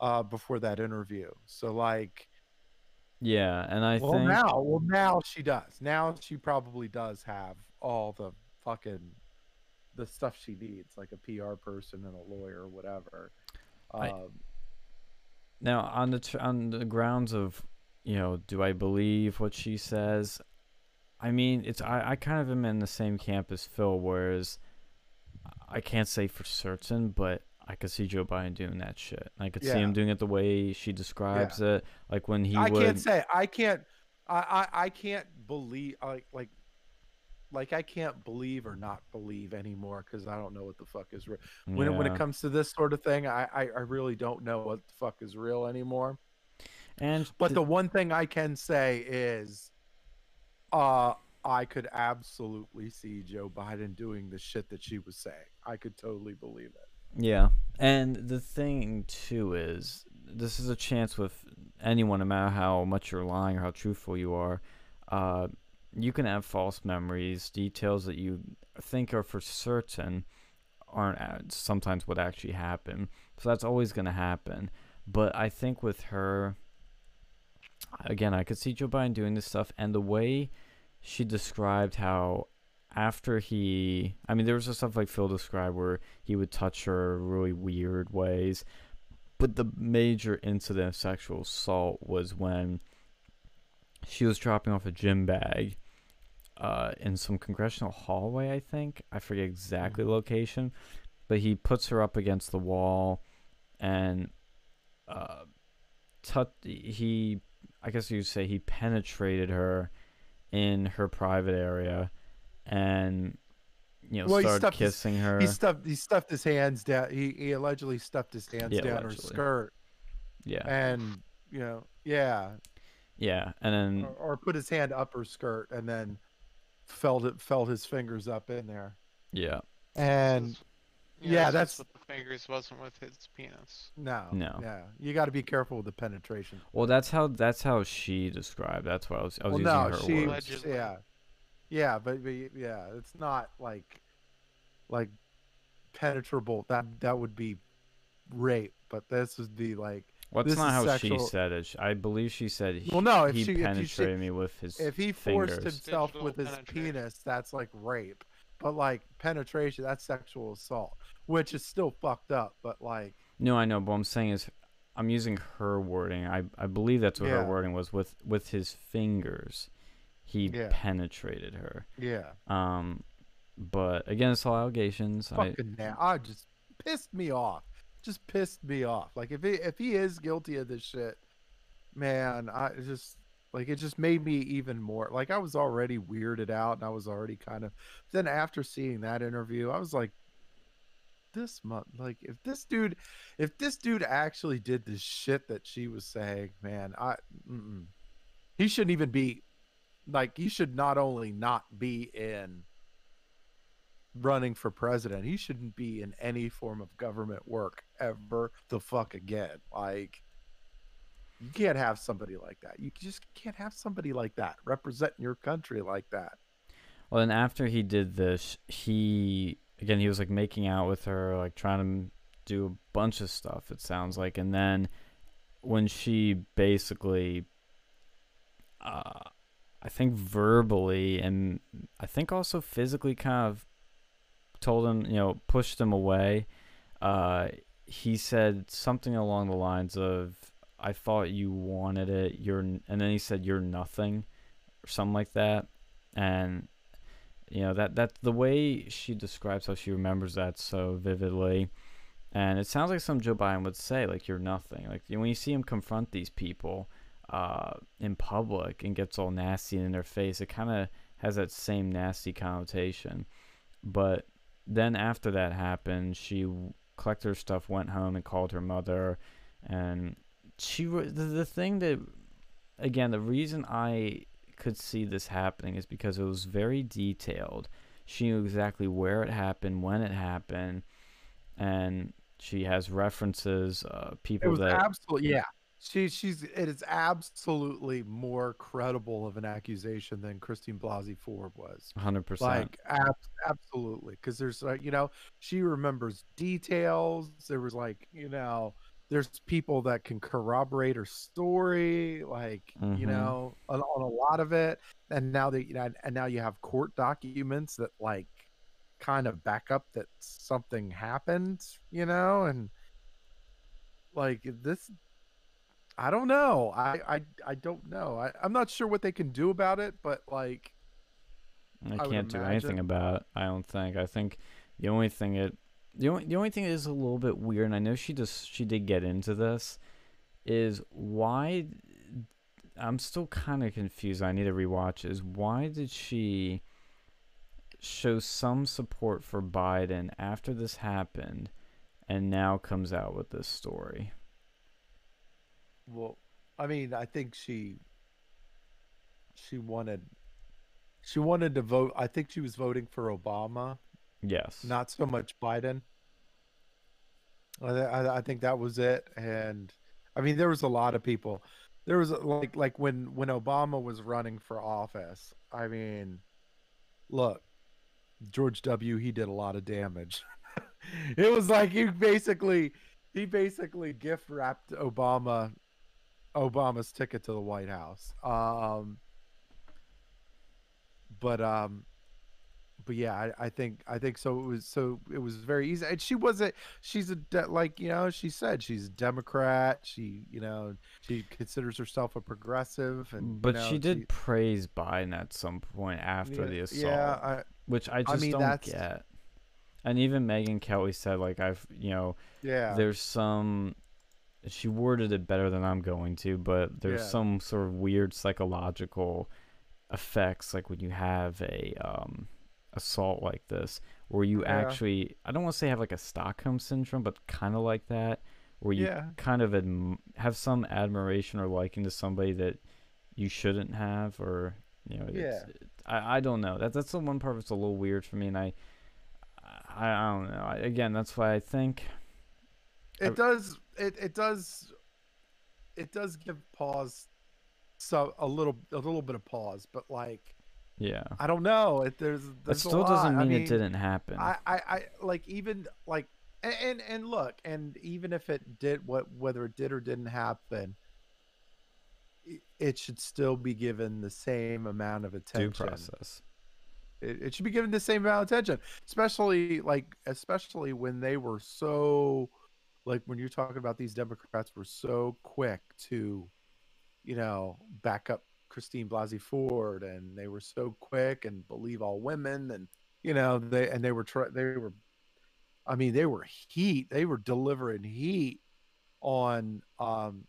uh, before that interview. So like, Yeah, and I well think now, well now she does. Now she probably does have all the fucking the stuff she needs, like a PR person and a lawyer or whatever. I- Um, now on the tr- on the grounds of you know, do I believe what she says? I mean, it's I, I kind of am in the same camp as Phil, whereas I can't say for certain, but I could see Joe Biden doing that shit. I could see him doing it the way she describes it, like when he I would. can't say I can't I, I I can't believe like like like I can't believe or not believe anymore because I don't know what the fuck is real. When it, when it comes to this sort of thing, I, I I really don't know what the fuck is real anymore. and But th- the one thing I can say is, uh, I could absolutely see Joe Biden doing the shit that she was saying. I could totally believe it. Yeah. And the thing too is this is a chance with anyone, no matter how much you're lying or how truthful you are. Uh, you can have false memories, details that you think are for certain aren't sometimes what actually happened. So that's always going to happen. But I think with her, again, I could see Joe Biden doing this stuff, and the way she described how after he, I mean, there was stuff like Phil described where he would touch her really weird ways. But the major incident of sexual assault was when she was dropping off a gym bag uh, in some congressional hallway, I think. I forget exactly the location. But he puts her up against the wall and uh, tut- he, I guess you'd say, he penetrated her in her private area and, you know, Well, he started his- kissing her. He stuffed he stuffed his hands down. He, he allegedly stuffed his hands Yeah, down her skirt, yeah. and you know, yeah, Yeah. And then. or, or put his hand up her skirt and then felt it felt his fingers up in there. Yeah. And This- yeah, that's- is with the fingers wasn't with his penis. no, No. yeah, you got to be careful with the penetration. Well, that's how that's how she described. That's what I was. I was well, using no, her she, words. Allegedly. yeah, yeah, but, but yeah, it's not like like penetrable. That that would be rape, but this would be like Well, that's not is how she said it. I believe she said he, Well, no, if he she- if you penetrated me with his if he forced fingers. himself Digital with his penetration. penis, that's like rape. But like penetration, that's sexual assault, which is still fucked up. But like, No, I know, but what I'm saying is, I'm using her wording. I I believe that's what Yeah. her wording was. With with his fingers, he Yeah. penetrated her. yeah, Um, but again, it's all allegations. I, fucking now, I just pissed me off. Just pissed me off. Like if he if he is guilty of this shit, man, I just like it just made me even more like I was already weirded out and I was already kind of then after seeing that interview, I was like this month like if this dude if this dude actually did the shit that she was saying, man, I mm-mm. he shouldn't even be like he should not only not be in running for president. He shouldn't be in any form of government work ever the fuck again. Like you can't have somebody like that. You just can't have somebody like that representing your country like that. Well, and after he did this, he again he was like making out with her, like trying to do a bunch of stuff. It sounds like, and then when she basically, uh, I think verbally and I think also physically kind of told him, you know, pushed him away. Uh, he said something along the lines of, "I thought you wanted it. You're," and then he said, "You're nothing," or something like that, and you know that that the way she describes how she remembers that so vividly and it sounds like some joe biden would say like you're nothing like when you see him confront these people uh, in public and gets all nasty in their face it kind of has that same nasty connotation but then after that happened she collected her stuff went home and called her mother and she the, the thing that again the reason i could see this happening is because it was very detailed. She knew exactly where it happened, when it happened, and she has references, uh, people was that absolutely yeah. She she's it is absolutely more credible of an accusation than Christine Blasey Ford was. 100%. Like ab- absolutely, because there's like you know she remembers details. There was like you know there's people that can corroborate her story, like you Mhm. know on, on a lot of it. And now that you know, and now you have court documents that like kind of back up that something happened, you know, and like this. I don't know. I I, I don't know. I, I'm not sure what they can do about it, but like I I can't do anything about it. I don't think. I think the only thing it the only the only thing that is a little bit weird, and I know she just she did get into this, is why I'm still kind of confused. I need to rewatch. Is why did she show some support for Biden after this happened, and now comes out with this story? Well, I mean, I think she she wanted she wanted to vote. I think she was voting for Obama, Yes. not so much Biden. I, I, I think that was it. And I mean, there was a lot of people. There was like like when when Obama was running for office. I mean, look, George W. He did a lot of damage. it was like he basically he basically gift wrapped Obama Obama's ticket to the White House. Um, but um, but yeah, I, I think I think so. It was so it was very easy. And she wasn't. She's a de- like you know she said she's a Democrat. She you know she considers herself a progressive. And but you know, she did praise Biden at some point after yeah, the assault. Yeah, I, which I just mean, don't get. And even Megyn Kelly said, like I've, you know, yeah. there's some. She worded it better than I'm going to, but there's Yeah. some sort of weird psychological effects, like when you have a um, assault like this, where you Yeah. actually, I don't want to say have like a Stockholm syndrome, but kind of like that, where you Yeah. kind of adm- have some admiration or liking to somebody that you shouldn't have, or you know, Yeah. it- I I don't know. That that's the one part that's a little weird for me, and I I, I don't know. I, again, that's why I think it I- does it, it does it does give pause so a little a little bit of pause but like yeah. i don't know it there's there's a still doesn't mean, I it didn't happen. I, I i like even like And, and and look, and even if it did what whether it did or didn't happen, it should still be given the same amount of attention. Due process. It, it should be given the same amount of attention, especially like especially when they were so like when you're talking about these Democrats were so quick to, you know, back up Christine Blasey Ford, and they were so quick and believe all women, and you know they and they were try they were, I mean they were heat, they were delivering heat on um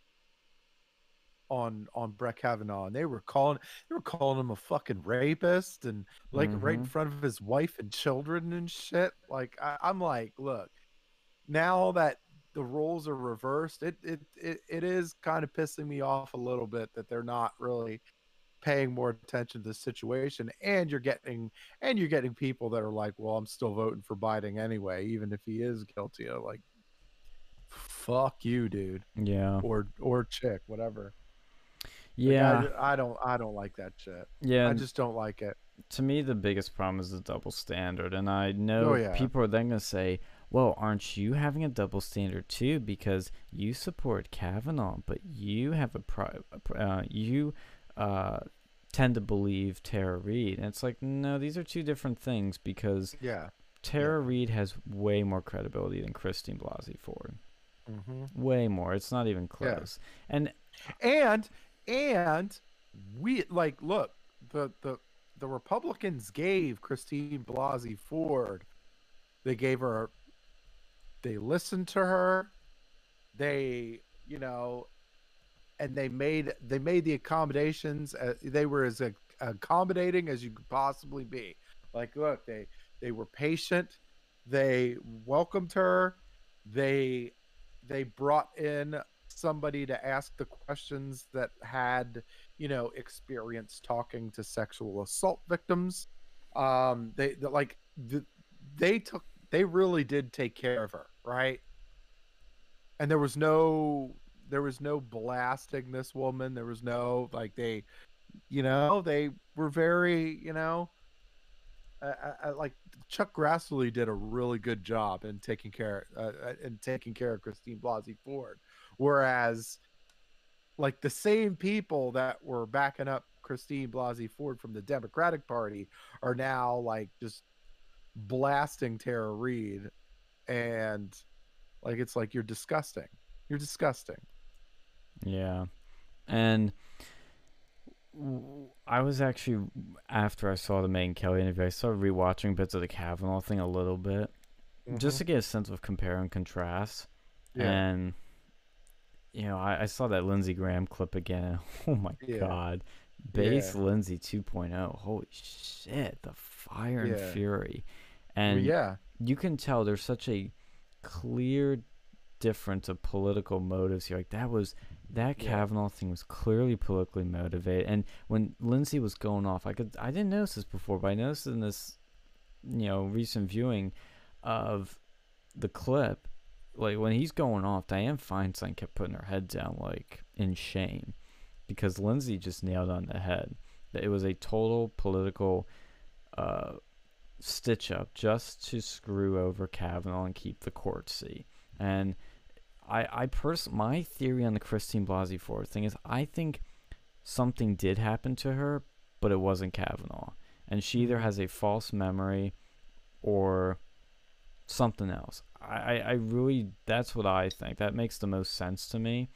on on Brett Kavanaugh, and they were calling they were calling him a fucking rapist and like right in Mhm. front of his wife and children and shit. Like I, I'm like, look, now that the roles are reversed, it it it, it is kind of pissing me off a little bit that they're not really paying more attention to the situation and you're getting and you're getting people that are like well i'm still voting for biden anyway even if he is guilty of like fuck you dude Yeah. or or chick whatever Like, Yeah. I, I don't i don't like that shit yeah. i just don't like it to me, the biggest problem is the double standard. And I know Oh, yeah. people are then going to say, well, aren't you having a double standard too? Because you support Kavanaugh, but you have a pri- uh, you uh, tend to believe Tara Reade. And it's like, no, these are two different things because yeah Tara Reade has way more credibility than Christine Blasey Ford. hmm Way more. It's not even Yeah. close. And and and we like look the the the republicans gave christine blasey ford they gave her they listened to her. They you know and they made they made the accommodations uh, they were as ac- accommodating as you could possibly be. Like look they they were patient. They welcomed her. They they brought in somebody to ask the questions that had you know experience talking to sexual assault victims. Um they they- like the, they took they really did take care of her right? And there was no there was no blasting this woman. There was no like they you know they were very you know I, I, like Chuck Grassley did a really good job in taking care uh, uh, in taking care of Christine Blasey Ford, whereas like the same people that were backing up Christine Blasey Ford from the Democratic Party are now like just blasting Tara Reade, and like it's like you're disgusting. You're disgusting. Yeah. And I was actually after I saw the Megyn Kelly interview, I started rewatching bits of the Kavanaugh thing a little bit, just to mm-hmm. get a sense of compare and contrast. Yeah. And you know, I, I saw that Lindsey Graham clip again. Oh my Yeah. god, base Yeah. Lindsey 2.0. Holy shit, the fire and fury, Well, and yeah, you can tell there's such a clear difference of political motives here. Like that was that Yeah. Kavanaugh thing was clearly politically motivated. And when Lindsey was going off, I could I didn't notice this before, but I noticed in this, you know, recent viewing of the clip, like when he's going off, Dianne Feinstein kept putting her head down like in shame, because Lindsey just nailed on the head. That it was a total political. Uh, stitch up just to screw over Kavanaugh and keep the court seat. And I, I pers- my theory on the Christine Blasey Ford thing is I think something did happen to her, but it wasn't Kavanaugh, and she either mm-hmm. has a false memory or something else. I, I, I really that's what I think. That makes the most sense to me.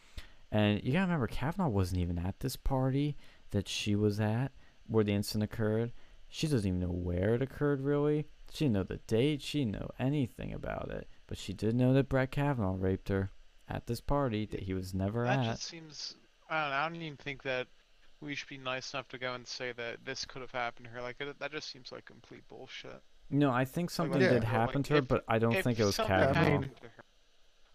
And you gotta remember, Kavanaugh wasn't even at this party that she was at where the incident occurred. She doesn't even know where it occurred, really. She didn't know the date. She didn't know anything about it. But she did know that Brett Kavanaugh raped her at this party that he was never That at. That just seems. I don't, know, I don't even think that we should be nice enough to go and say that this could have happened to her. Like it, that just seems like complete bullshit. No, I think something Yeah. did like, happen to her, if- but I don't think it was Kavanaugh. happened to her-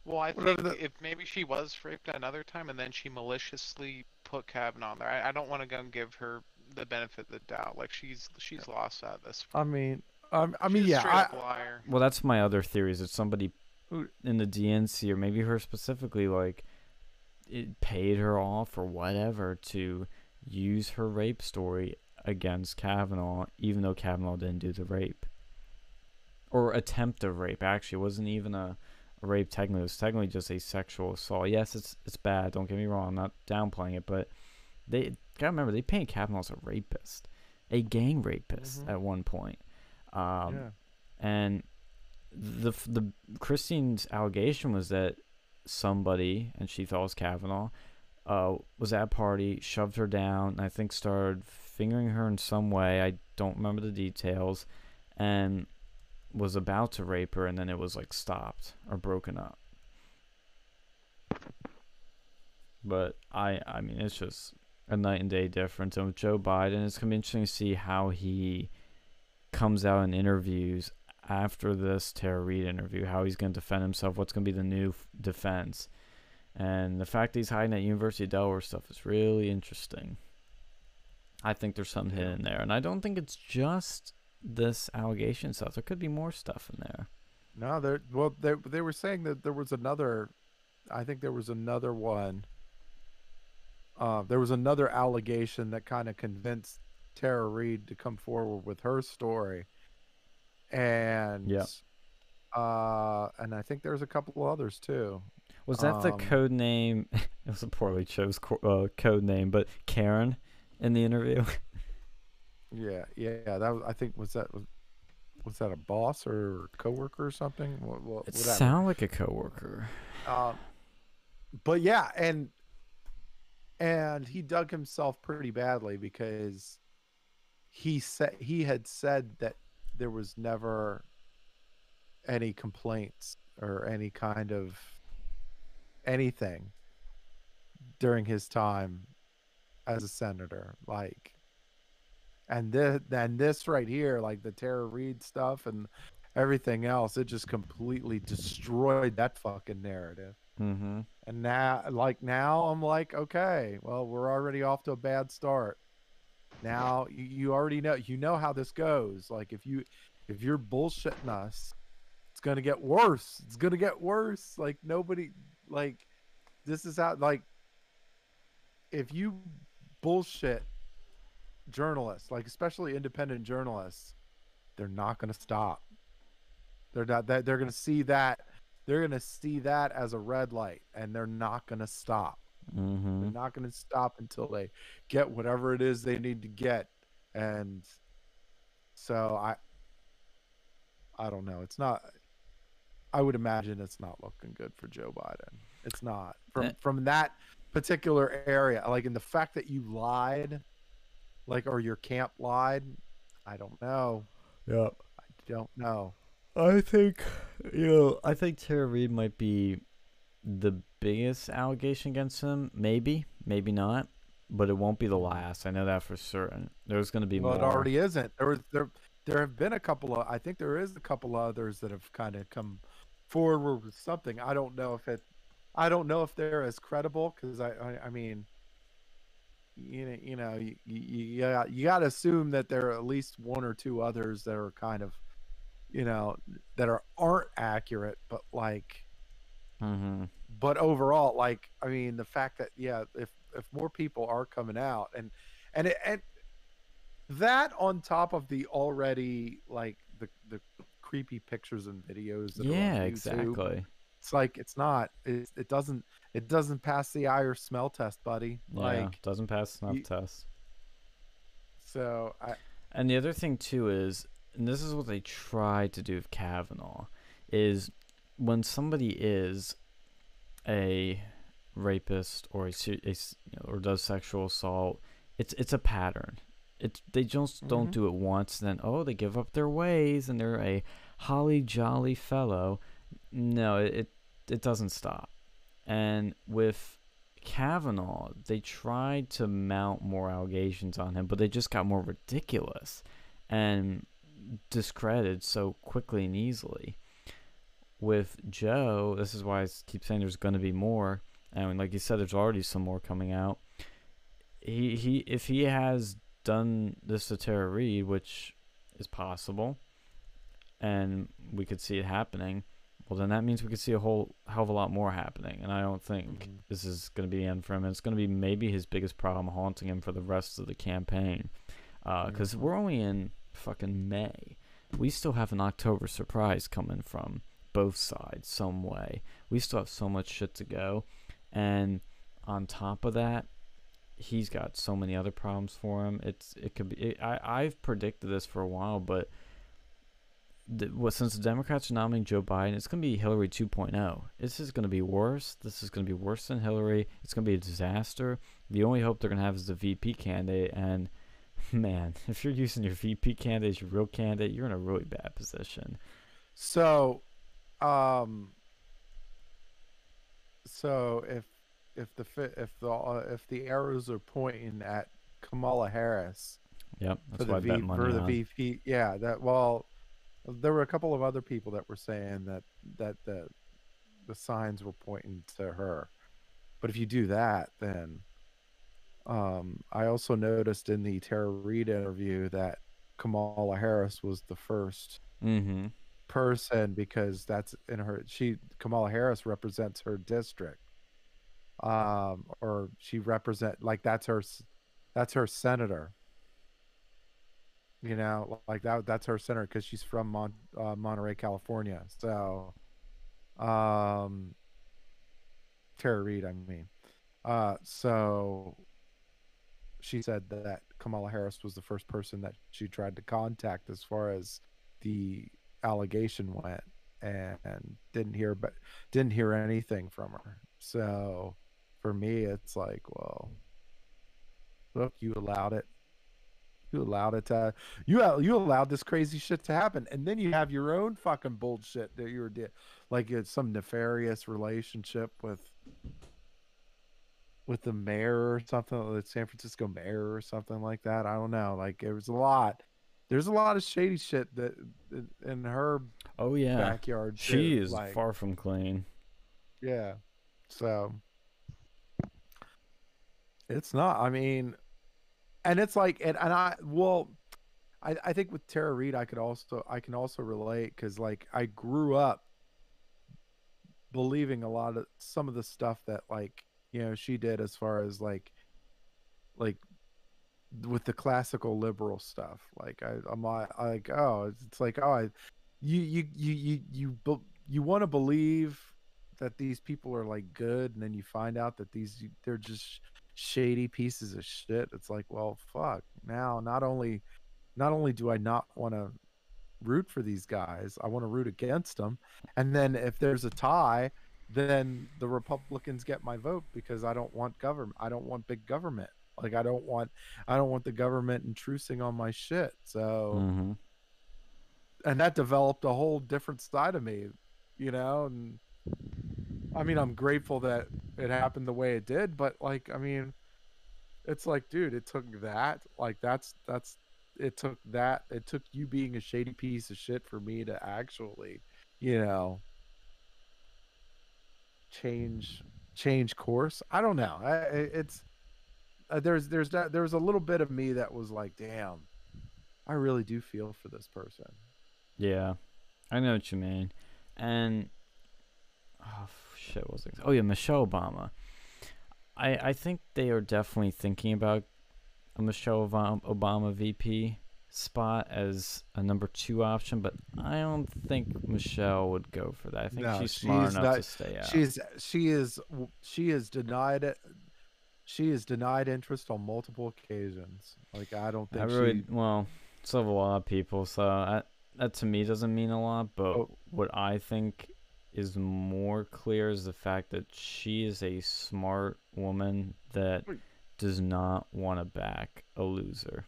Well, I Whatever think the- if maybe she was raped another time and then she maliciously put Kavanaugh on there, I, I don't want to go and give her the benefit of the doubt. Like she's she's lost at this. Point. I mean, um, I mean, a yeah, I, liar. Well, that's my other theory. Is that somebody in the DNC or maybe her specifically, like, it paid her off or whatever to use her rape story against Kavanaugh, even though Kavanaugh didn't do the rape or attempt a rape. Actually, it wasn't even a rape technically. It was technically just a sexual assault. Yes, it's it's bad. Don't get me wrong. I'm not downplaying it, but they gotta remember they paint Kavanaugh as a rapist, a gang rapist Mhm. at one point. Um, yeah. and the the Christine's allegation was that somebody, and she thought it was Kavanaugh, uh, was at a party, shoved her down, and I think started fingering her in some way. I don't remember the details, and was about to rape her, and then it was like stopped or broken up. But I, I mean, it's just a night and day difference. And with Joe Biden, it's gonna be interesting to see how he comes out in interviews after this Tara Reade interview, how he's going to defend himself, what's going to be the new f- defense. And the fact that he's hiding at University of Delaware stuff is really interesting. I think there's something Yeah. hidden there. And I don't think it's just this allegation stuff. There could be more stuff in there. No, they well they they were saying that there was another I think there was another one. Uh, there was another allegation that kind of convinced Tara Reade to come forward with her story. And Yeah. uh and I think there's a couple others too. Was that the Um, code name? it was a poorly chose co- uh, code name, but Karen in the interview. Yeah, yeah, that was I think was that was was that a boss or coworker or something? What, what, it sounded like a coworker. Um, but yeah, and and he dug himself pretty badly because he said he had said that there was never any complaints or any kind of anything during his time as a senator like and this this right here like the Tara Reade stuff and everything else it just completely destroyed that fucking narrative Mm-hmm. and now like now i'm like okay well we're already off to a bad start. Now you, you already know you know how this goes. Like if you if you're bullshitting us it's gonna get worse. It's gonna get worse. Like nobody like this is how like if you bullshit journalists like especially independent journalists they're not gonna stop. They're not that they're gonna see that they're going to see that as a red light and they're not going to stop. Mm-hmm. They're not going to stop until they get whatever it is they need to get. And so I I don't know. It's not I would imagine it's not looking good for Joe Biden. It's not. From Eh. from that particular area, like in the fact that you lied like or your camp lied, I don't know. Yep. I don't know. I think you know. I think Tara Reade might be the biggest allegation against him. Maybe, maybe not, but it won't be the last. I know that for certain. There's going to be well, more. it already isn't. There was there there have been a couple of I think there is a couple others that have kind of come forward with something. I don't know if it I don't know if they're as credible because I, I I mean you know you know you you, you, got- you got to assume that there are at least one or two others that are kind of you know that are aren't accurate but like Mm-hmm. but overall like i mean the fact that yeah if if more people are coming out and and it, and that on top of the already like the the creepy pictures and videos that are Yeah, exactly. it's like it's not it, it doesn't it doesn't pass the eye or smell test buddy Yeah, like doesn't pass snuff you- test. so i And the other thing too is, and this is what they tried to do with Kavanaugh, is when somebody is a rapist or a, a s- you know, or does sexual assault, it's it's a pattern. It's they just don't Mhm. do it once, and then oh they give up their ways and they're a holly jolly fellow. No, it it, it doesn't stop. And with Kavanaugh, they tried to mount more allegations on him, but they just got more ridiculous and discredited so quickly and easily. With Joe, this is why I keep saying there's going to be more. And like you said, there's already some more coming out. He he, if he has done this to Tara Reade, which is possible, and we could see it happening, well, then that means we could see a whole hell of a lot more happening. And I don't think Mhm. this is going to be the end for him. It's going to be maybe his biggest problem haunting him for the rest of the campaign. Because Mhm. we're only in fucking May. We still have an October surprise coming from both sides some way. We still have so much shit to go, and on top of that, he's got so many other problems for him. It's it could be. It, I I've predicted this for a while, but the, well, since the Democrats are nominating Joe Biden, it's going to be Hillary 2.0. This is going to be worse. This is going to be worse than Hillary. It's going to be a disaster. The only hope they're going to have is the VP candidate. And man, if you're using your VP candidate your real candidate, you're in a really bad position. So, um, so if if the if the uh, if the arrows are pointing at Kamala Harris Yep, for that's the bet v, money for the. VP, yeah, that well, there were a couple of other people that were saying that that the the signs were pointing to her, but if you do that, then um, I also noticed in the Tara Reade interview that Kamala Harris was the first Mm-hmm. person because that's in her she Kamala Harris represents her district. Um or she represent like that's her that's her senator. You know like that that's her senator because she's from Mon- uh, Monterey California. So um Tara Reade I mean. Uh so she said that Kamala Harris was the first person that she tried to contact as far as the allegation went and didn't hear but didn't hear anything from her. So for me it's like well look you allowed it. You allowed it to you you allowed this crazy shit to happen. And then you have your own fucking bullshit that you were di- like it's some nefarious relationship with with the mayor or something the san francisco mayor or something like that i don't know like it was a lot there's a lot of shady shit that in- her Oh yeah, backyard she too, is like, far from clean. yeah so it's not i mean and it's like and, and i well I, I think with Tara Reade I could also I can also relate because like I grew up believing a lot of some of the stuff that like you know she did as far as like like with the classical liberal stuff. Like I, I'm like, oh it's, it's like oh I, you you you you you you want to believe that these people are like good and then you find out that these they're just shady pieces of shit. It's like well fuck. Now not only not only do I not want to root for these guys, I want to root against them. And then if there's a tie, then the Republicans get my vote because I don't want government. I don't want big government. Like I don't want I don't want the government intruding on my shit. So Mm-hmm. and that developed a whole different side of me, you know, and I mean, I'm grateful that it happened the way it did, but like I mean, it's like dude, it took that. Like that's that's it took that it took you being a shady piece of shit for me to actually, you know, change change course. I don't know. I, it's uh, there's there's that there's a little bit of me that was like, damn, I really do feel for this person. Yeah, I know what you mean. And oh shit, what was it? Oh yeah, Michelle Obama. I I think they are definitely thinking about a Michelle Obama, Obama VP spot as a number two option, but I don't think Michelle would go for that. I think No, she's smart she's enough not- to stay out. She's she is she is denied it. She is denied interest on multiple occasions. Like I don't think I really she. well, so have a lot of people. So I, that to me doesn't mean a lot. But Oh. what I think is more clear is the fact that she is a smart woman that does not want to back a loser.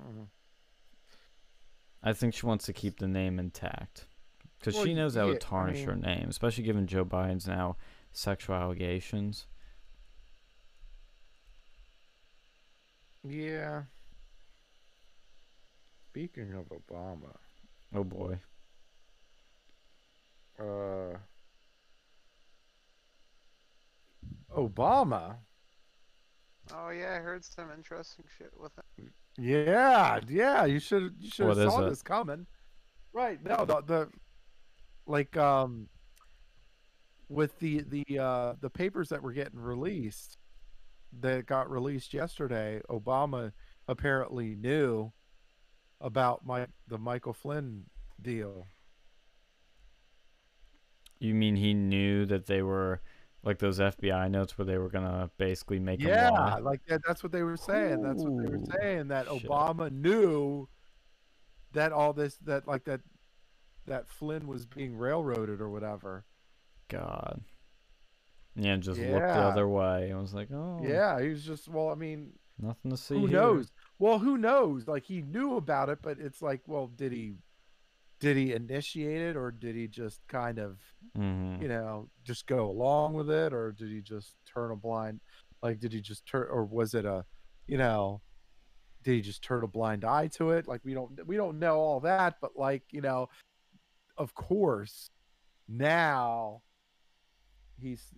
Mhm. I think she wants to keep the name intact because Well, she knows that yeah, would I tarnish her name, especially given Joe Biden's now sexual allegations. Yeah. Speaking of Obama, Oh boy. uh, Obama. Oh yeah, I heard some interesting shit with it. Yeah, yeah. You should you should have saw it? this coming. Right. No, the, the like um with the the uh the papers that were getting released that got released yesterday, Obama apparently knew about my the Michael Flynn deal. You mean he knew that they were like those FBI notes where they were gonna basically make Yeah, like that, that's what they were saying. That's what they were saying that shit. Obama knew that all this that like that that Flynn was being railroaded or whatever. God. Yeah, and just looked the other way. and was like, oh, Yeah, he was just well, I mean, nothing to see who here. knows? Well, who knows? Like he knew about it, but it's like, well, did he did he initiate it or did he just kind of, Mhm. you know, just go along with it or did he just turn a blind like did he just turn or was it a, you know, did he just turn a blind eye to it? Like we don't we don't know all that, but like, you know, of course, now he's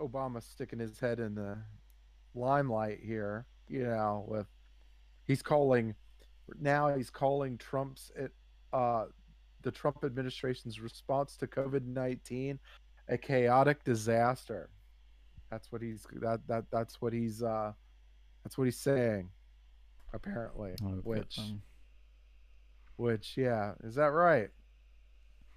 Obama sticking his head in the limelight here, you know, with he's calling now he's calling Trump's it uh the Trump administration's response to COVID-19 a chaotic disaster. That's what he's that that that's what he's uh that's what he's saying apparently, which which yeah, is that right?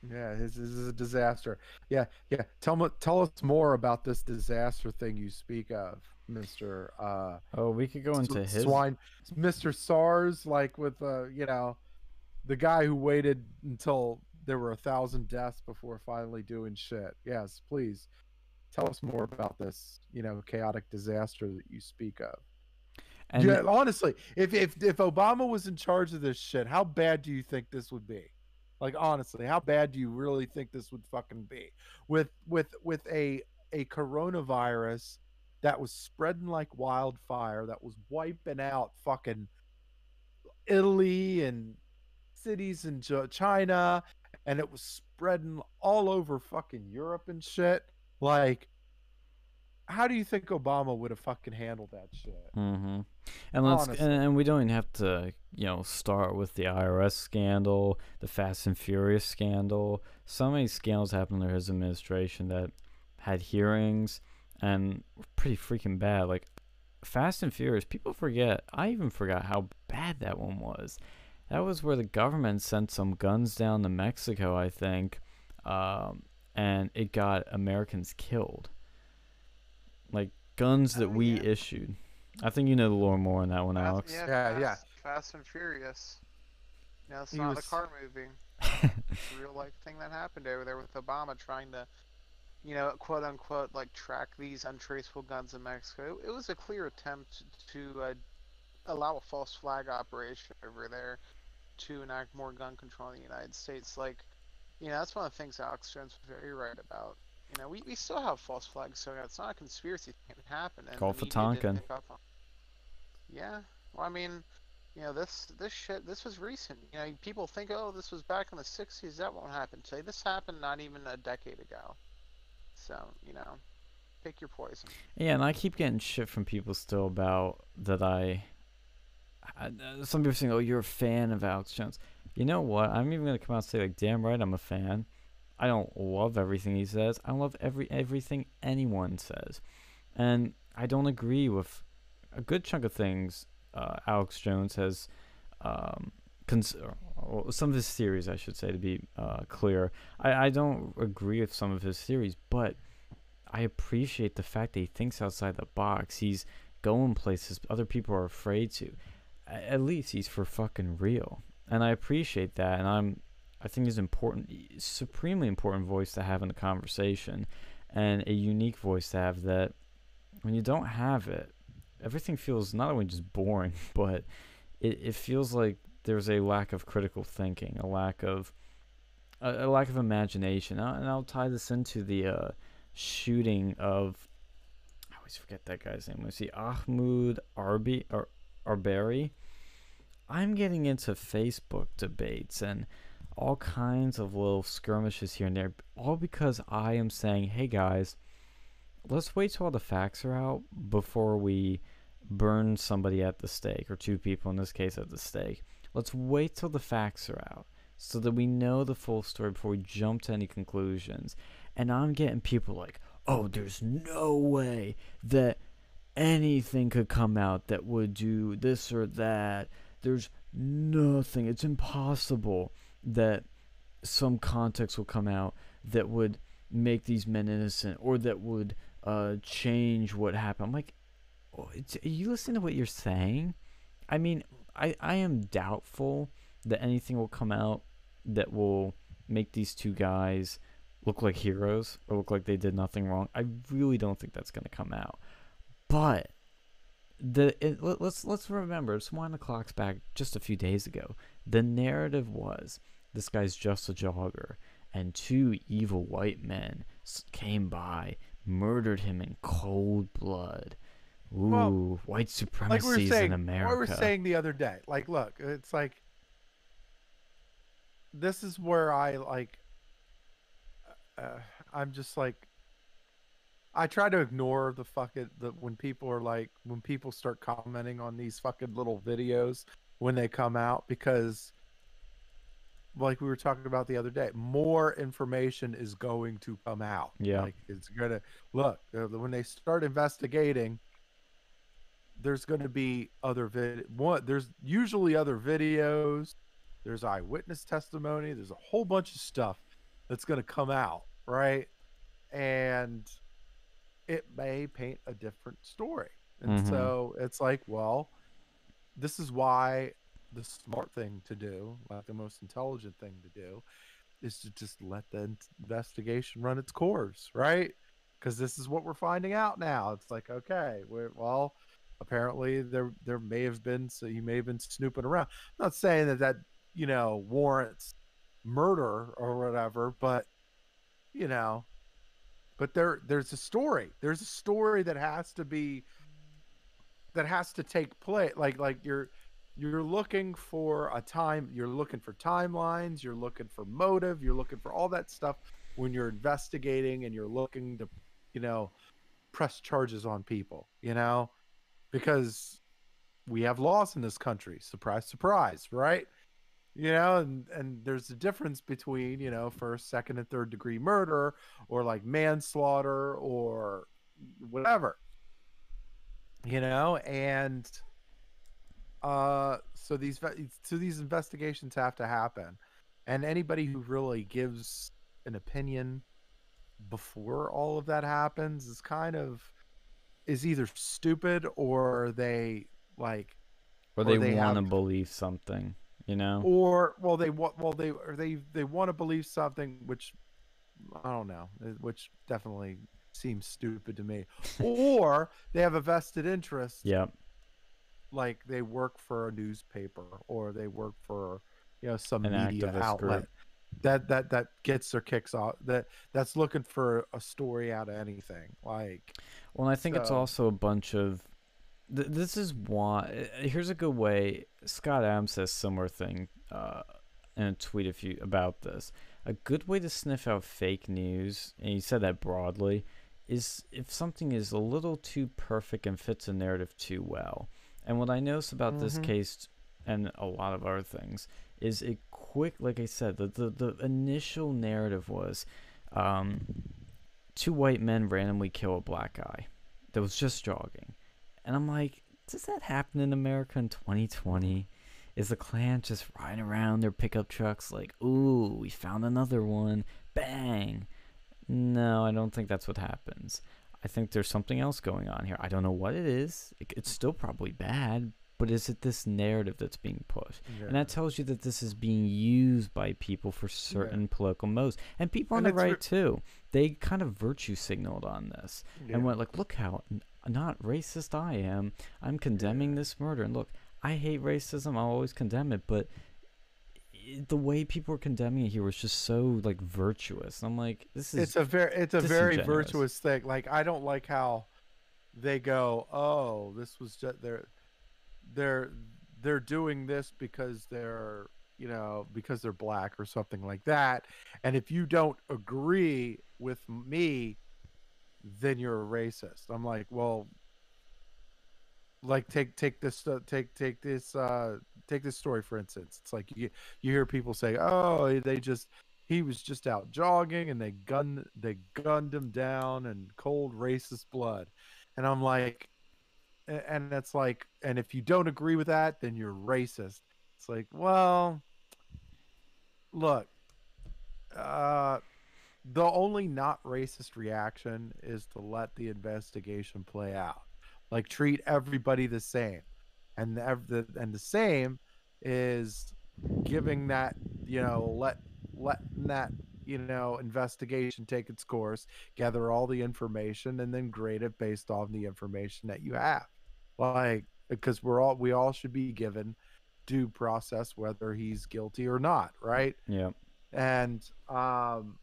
Yeah, this, this is a disaster. Yeah, yeah. Tell me, tell us more about this disaster thing you speak of, Mister uh, Oh, we could go into his. swine, Mister SARS, like with uh, you know, the guy who waited until there were a thousand deaths before finally doing shit. Yes, please tell us more about this, you know, chaotic disaster that you speak of. And yeah, honestly, if if if Obama was in charge of this shit, how bad do you think this would be? Like honestly, how bad do you really think this would fucking be? With with with a a coronavirus that was spreading like wildfire, that was wiping out fucking Italy and cities in China, and it was spreading all over fucking Europe and shit. Like, how do you think Obama would have fucking handled that shit? Mm-hmm. And let's Honestly. and, and we don't even have to, you know, start with the IRS scandal, the Fast and Furious scandal. So many scandals happened under his administration that had hearings and were pretty freaking bad. Like Fast and Furious, people forget. I even forgot how bad that one was. That was where the government sent some guns down to Mexico, I think, um, and it got Americans killed. Like guns that Oh, we yeah. issued. I think you know the lore more on that one, Fast- Alex. Yeah, Yeah, yeah. Fast, Fast and Furious. No, it's He not was- a car movie. It's a real life thing that happened over there with Obama trying to, you know, quote unquote, like track these untraceable guns in Mexico. It was a clear attempt to uh, allow a false flag operation over there to enact more gun control in the United States. Like, you know, that's one of the things Alex Jones was very right about. You know, we, we still have false flags, so it's not a conspiracy thing. It happened. And Gulf of Tonkin. on- Yeah, well, I mean, you know, this this shit, this was recent. You know, people think, oh, this was back in the '60s. That won't happen today. This happened not even a decade ago. So, you know, pick your poison. Yeah, and I keep getting shit from people still about that I. I uh, some people saying, "Oh, you're a fan of Alex Jones." You know what? I'm even gonna come out and say, like, "Damn right, I'm a fan." I don't love everything he says. I love every everything anyone says, and I don't agree with a good chunk of things uh, Alex Jones has. Um, cons- or some of his theories, I should say, to be uh, clear. I, I don't agree with some of his theories, but I appreciate the fact that he thinks outside the box. He's going places other people are afraid to. At least he's for fucking real, and I appreciate that. And I'm, I think he's important, supremely important voice to have in the conversation, and a unique voice to have. That when you don't have it, everything feels not only just boring, but it, it feels like there's a lack of critical thinking, a lack of a, a lack of imagination. And I'll tie this into the uh, shooting of I always forget that guy's name. Let's see, Ahmaud Arbi or Arbery. I'm getting into Facebook debates and all kinds of little skirmishes here and there, all because I am saying, hey guys, let's wait till all the facts are out before we burn somebody at the stake, or two people in this case at the stake. Let's wait till the facts are out so that we know the full story before we jump to any conclusions. And I'm getting people like, oh, there's no way that anything could come out that would do this or that. There's nothing. It's impossible that some context will come out that would make these men innocent or that would uh, change what happened. I'm like, oh, you listening to what you're saying? I mean, I, I am doubtful that anything will come out that will make these two guys look like heroes or look like they did nothing wrong. I really don't think that's going to come out. But the it, let, let's let's remember, it's one o'clock's back just a few days ago. The narrative was this guy's just a jogger, and two evil white men came by, murdered him in cold blood. Ooh, well, white supremacy like we saying, in America. What we were saying the other day, like, look, it's like this is where I like. Uh, I'm just like, I try to ignore the fucking the when people are like when people start commenting on these fucking little videos when they come out because like we were talking about the other day, more information is going to come out. Yeah, like it's gonna look uh, when they start investigating. There's going to be other vid. One, there's usually other videos. There's eyewitness testimony. There's a whole bunch of stuff that's going to come out, right? And it may paint a different story. And mm-hmm. so it's like, well, this is why the smart thing to do, like the most intelligent thing to do, is to just let the investigation run its course, right? Because this is what we're finding out now. It's like, okay, we're, well, apparently there there may have been so you may have been snooping around. I'm not saying that that you know warrants murder or whatever, but you know, but there there's a story. There's a story that has to be that has to take place. Like like you're you're looking for a time you're looking for timelines you're looking for motive you're looking for all that stuff when you're investigating and you're looking to you know press charges on people you know because we have laws in this country surprise surprise right you know and and there's a difference between you know first second and third degree murder or like manslaughter or whatever. You know and uh, so these so these investigations have to happen, and anybody who really gives an opinion before all of that happens is kind of is either stupid or they like or they, they want to believe something you know or well they want well they or they they want to believe something which i don't know uh, which definitely seems stupid to me or they have a vested interest yep like they work for a newspaper or they work for you know some An media outlet group. that that that gets their kicks off that that's looking for a story out of anything like well i think so. it's also a bunch of th- this is why uh, here's a good way scott adams says similar thing uh, in a tweet a few about this a good way to sniff out fake news and he said that broadly is if something is a little too perfect and fits a narrative too well and what I notice about mm-hmm. this case and a lot of other things is it quick, like I said, the, the, the initial narrative was um, two white men randomly kill a black guy that was just jogging. And I'm like, does that happen in America in 2020? Is the Klan just riding around their pickup trucks like, ooh, we found another one, bang? No, I don't think that's what happens. I think there's something else going on here. I don't know what it is. It, it's still probably bad, but is it this narrative that's being pushed? Yeah. And that tells you that this is being used by people for certain yeah. political motives. And people on and the right, too. They kind of virtue signaled on this yeah. and went, like, look how not racist I am. I'm condemning this murder. And look, I hate racism. I'll always condemn it. But the way people were condemning it here was just so like virtuous. I'm like, this is it's a very it's a very virtuous thing. Like I don't like how they go, oh, this was just they're they're they're doing this because they're you know because they're black or something like that. And if you don't agree with me, then you're a racist. I'm like, well, like take take this uh, take take this uh take this story for instance. It's like you you hear people say, "Oh, they just he was just out jogging and they gunned they gunned him down and cold racist blood." And I'm like and it's like and if you don't agree with that, then you're racist. It's like, well, look, uh the only not racist reaction is to let the investigation play out. Like treat everybody the same. And the, the and the same is giving that, you know, let letting that, you know, investigation take its course, gather all the information and then grade it based on the information that you have. Like because we're all we all should be given due process whether he's guilty or not, right? Yeah. and um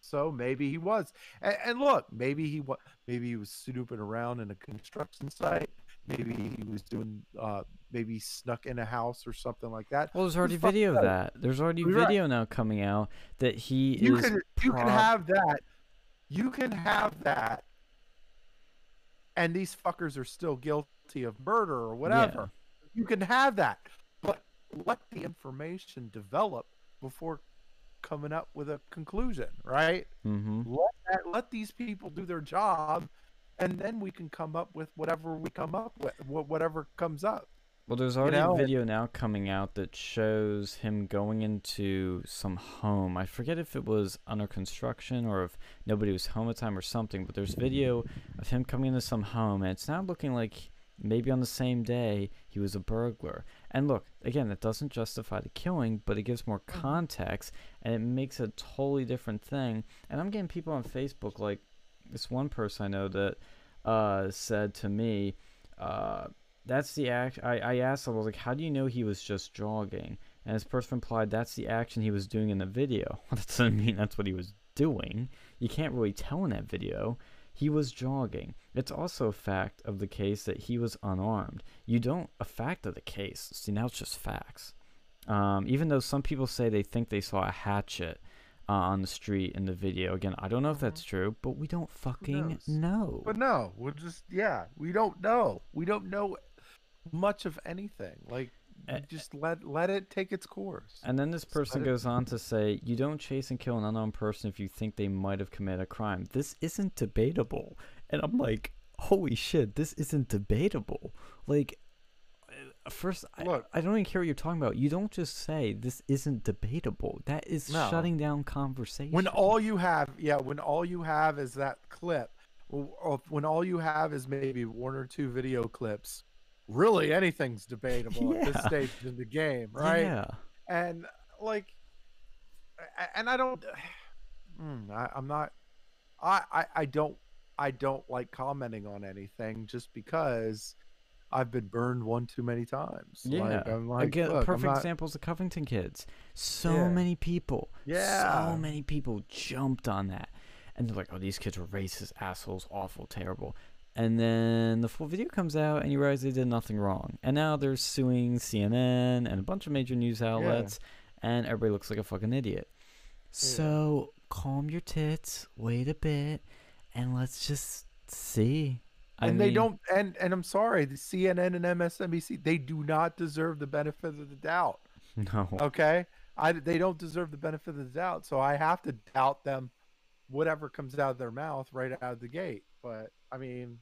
so maybe he was and, and look maybe he was maybe he was snooping around in a construction site maybe he was doing uh maybe snuck in a house or something like that Well, there's already video of that. There's already Right. video now coming out that he you is. can you can have that you can have that and these fuckers are still guilty of murder or whatever. You can have that but let the information develop before coming up with a conclusion right? Mm-hmm. let that, let these people do their job and then we can come up with whatever we come up with whatever comes up Well, there's already know, a video now coming out that shows him going into some home. I forget if it was under construction or if nobody was home at the time or something, but there's video of him coming into some home, and it's now looking like maybe on the same day he was a burglar. And look, again, that doesn't justify the killing, but it gives more context and it makes a totally different thing. And I'm getting people on Facebook like this one person I know that uh, said to me, uh, that's the act. I, I asked him, I was like, how do you know he was just jogging? And this person replied, that's the action he was doing in the video. Well, that doesn't mean that's what he was doing. You can't really tell in that video. He was jogging. It's also a fact of the case that he was unarmed. You don't, a fact of the case. See, now it's just facts. Um, even though some people say they think they saw a hatchet uh, on the street in the video. Again, I don't know if that's true, but we don't fucking know. but no we'll just yeah we don't know we don't know much of anything like we just let let it take its course And then this Just let person it- goes on to say, you don't chase and kill an unknown person if you think they might have committed a crime. This isn't debatable. And I'm like, holy shit, this isn't debatable. Like, uh, first, I, Look. I don't even care what you're talking about. You don't just say this isn't debatable. That is No. shutting down conversation. when all you have yeah when all you have is that clip or or when all you have is maybe one or two video clips really anything's debatable at this stage in the game right Yeah. and like and i don't mm, I, i'm not I, I i don't i don't like commenting on anything just because i've been burned one too many times Yeah. like, i'm like Again, look, perfect not- examples of Covington kids. So Yeah. many people, Yeah. so many people jumped on that, and they're like, "Oh, these kids were racist assholes, awful, terrible." And then the full video comes out, and you realize they did nothing wrong. And now they're suing CNN and a bunch of major news outlets, and everybody looks like a fucking idiot. So calm your tits, wait a bit, and let's just see. I and they mean- don't and and i'm sorry the cnn and msnbc they do not deserve the benefit of the doubt No. okay i they don't deserve the benefit of the doubt so i have to doubt them whatever comes out of their mouth right out of the gate but i mean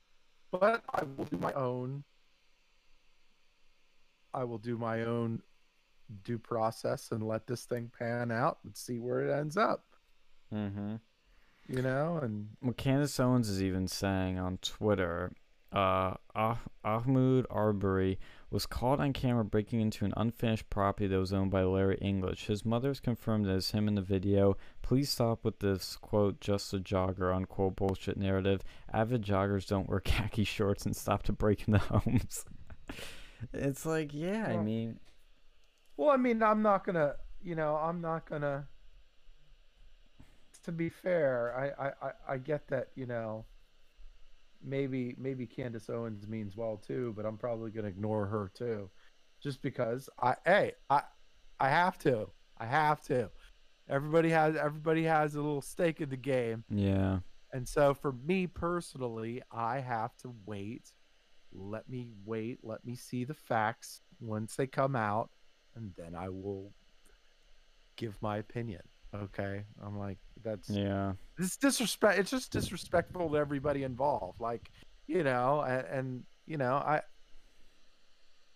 but i will do my own i will do my own due process and let this thing pan out and see where it ends up Mm-hmm. you know and Well, Candace Owens is even saying on Twitter, uh, ah- Ahmaud Arbery was caught on camera breaking into an unfinished property that was owned by Larry English. His mother mother's confirmed it's him in the video. Please stop with this quote, just a jogger, unquote bullshit narrative. Avid joggers don't wear khaki shorts and stop to break into homes. it's like, yeah, I mean, Well, I mean, I'm not gonna, you know, I'm not gonna. To be fair, I, I, I, I get that, you know. Maybe, maybe Candace Owens means well too, but I'm probably gonna ignore her too, just because I, hey, I, I have to, I have to. Everybody has, everybody has a little stake in the game, yeah. and so for me personally, I have to wait. Let me wait. Let me see the facts once they come out, and then I will give my opinion. Okay, I'm like that's Yeah. it's disrespect. It's just disrespectful to everybody involved. Like you know, and, and you know, I,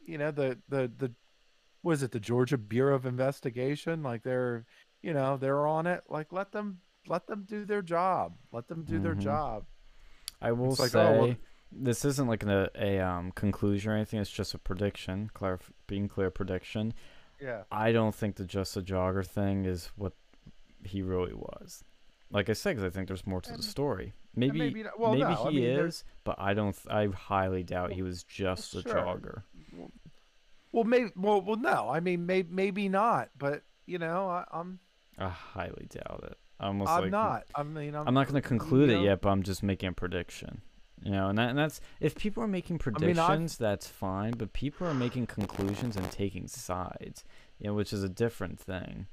you know, the the the, was it the Georgia Bureau of Investigation? Like they're, you know, they're on it. Like let them let them do their job. Let them do their Mhm. job. I will It's like, say oh, well- this isn't like a, a um conclusion or anything. It's just a prediction, clarif- being clear prediction. Yeah. I don't think the just a jogger thing is what he really was. Like I said, because I think there's more to the story. Maybe maybe not- well, maybe no, I he mean, there- is, but I don't. Th- I highly doubt he was just a sure. jogger. Well, maybe. Well, well, no. I mean, maybe, maybe not. But you know, I, I'm, I highly doubt it. I I'm like, not. I mean, I'm, I'm not going to conclude you it yet, but I'm just making a prediction. You know, and, that, and that's if people are making mean, I've- predictions, that's fine. But people are making conclusions and taking sides, you know, which is a different thing.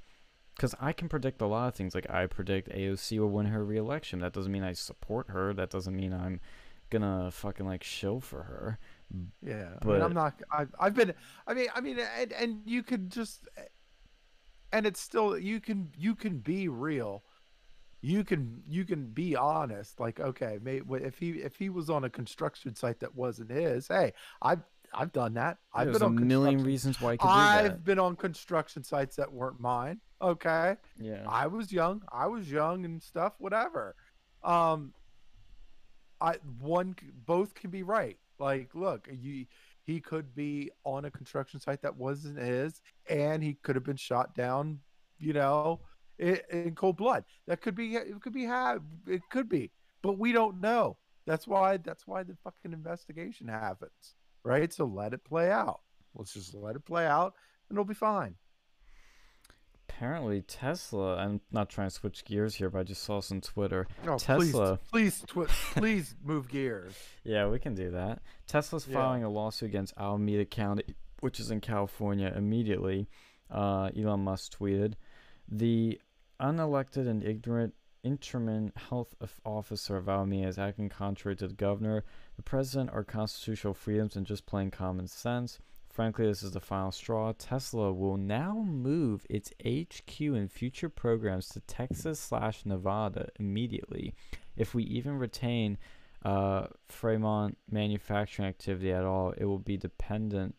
Because I can predict a lot of things. Like I predict AOC will win her reelection. That doesn't mean I support her. That doesn't mean I'm gonna fucking like show for her. Yeah, I mean, But- I'm not. I've, I've been. I mean, I mean, and, and you could just, and it's still you can you can be real. You can you can be honest. Like, okay, may, if he if he was on a construction site that wasn't his, hey, I've I've done that. I've There's been a on million construction- reasons why I could I've that. been on construction sites that weren't mine. Okay, Yeah. I was young. I was young and stuff. Whatever. Um, I one both can be right. Like, look, you he could be on a construction site that wasn't his, and he could have been shot down. You know, in, in cold blood. That could be. It could be. Had it could be, but we don't know. That's why. That's why the fucking investigation happens, right? So let it play out. Let's just let it play out, and it'll be fine. Apparently, Tesla. I'm not trying to switch gears here, but I just saw this on Twitter. Oh, Tesla. please, please, twi- please move gears. Yeah, we can do that. Tesla's Yeah. filing a lawsuit against Alameda County, which is in California, immediately. Uh, Elon Musk tweeted, "The unelected and ignorant interim health officer of Alameda is acting contrary to the governor, the president, our constitutional freedoms, and just plain common sense." Frankly, this is the final straw. Tesla will now move its HQ and future programs to Texas slash Nevada immediately. If we even retain uh, Fremont manufacturing activity at all, it will be dependent,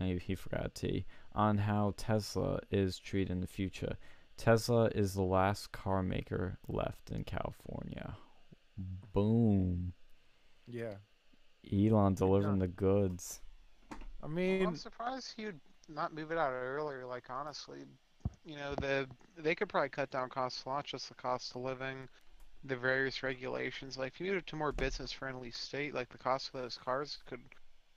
and he forgot T, on how Tesla is treated in the future. Tesla is the last car maker left in California. Boom. Yeah. Elon delivering the goods. I mean, I'm surprised he would not move it out earlier. Like honestly, you know, the they could probably cut down costs a lot, just the cost of living, the various regulations. Like if you moved it to a more business-friendly state, like the cost of those cars could,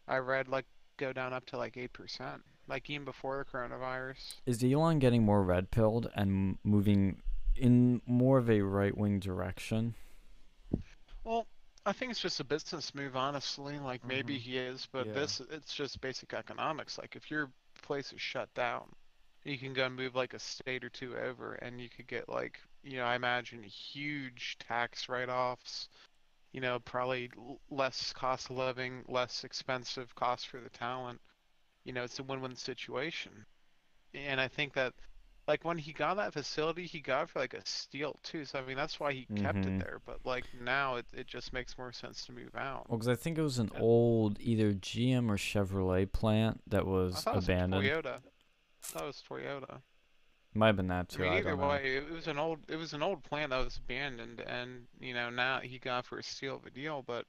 I read, like go down up to like eight percent, like even before the coronavirus. Is Elon getting more red pilled and moving in more of a right wing direction? Well, I think it's just a business move, honestly. Like maybe Mhm. he is, but Yeah. this it's just basic economics. Like if your place is shut down, you can go and move like a state or two over, and you could get like you know I imagine huge tax write-offs. You know, probably less cost of living, less expensive cost for the talent. You know, it's a win-win situation. And I think that like when he got that facility, he got for like a steal too. So I mean, that's why he kept Mhm. it there. But like now, it it just makes more sense to move out. Well, because I think it was an Yeah. old either GM or Chevrolet plant that I was thought it was abandoned. Toyota. I thought it was Toyota. Might have been that too. I mean, either know. way, it was an old it was an old plant that was abandoned, and you know now he got for a steal of a deal. But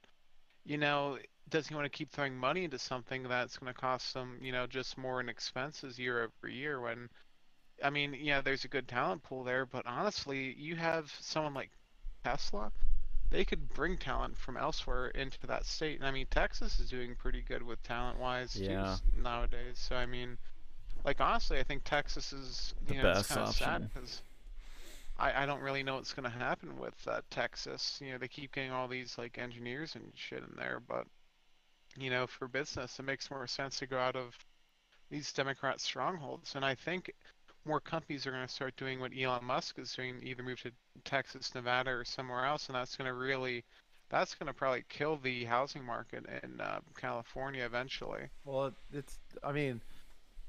you know, does he want to keep throwing money into something that's going to cost him, you know, just more in expenses year over year? When, I mean, yeah, there's a good talent pool there, but honestly, you have someone like Tesla. They could bring talent from elsewhere into that state. And I mean, Texas is doing pretty good with talent wise Yeah. nowadays. So I mean, like honestly, I think Texas is The you know it's best kind of sad option. because I I don't really know what's gonna happen with uh, Texas. You know, they keep getting all these like engineers and shit in there, but you know, for business, it makes more sense to go out of these Democrat strongholds. And I think more companies are going to start doing what Elon Musk is doing, either move to Texas, Nevada, or somewhere else, and that's going to really, that's going to probably kill the housing market in uh, California eventually. well, it's. I mean,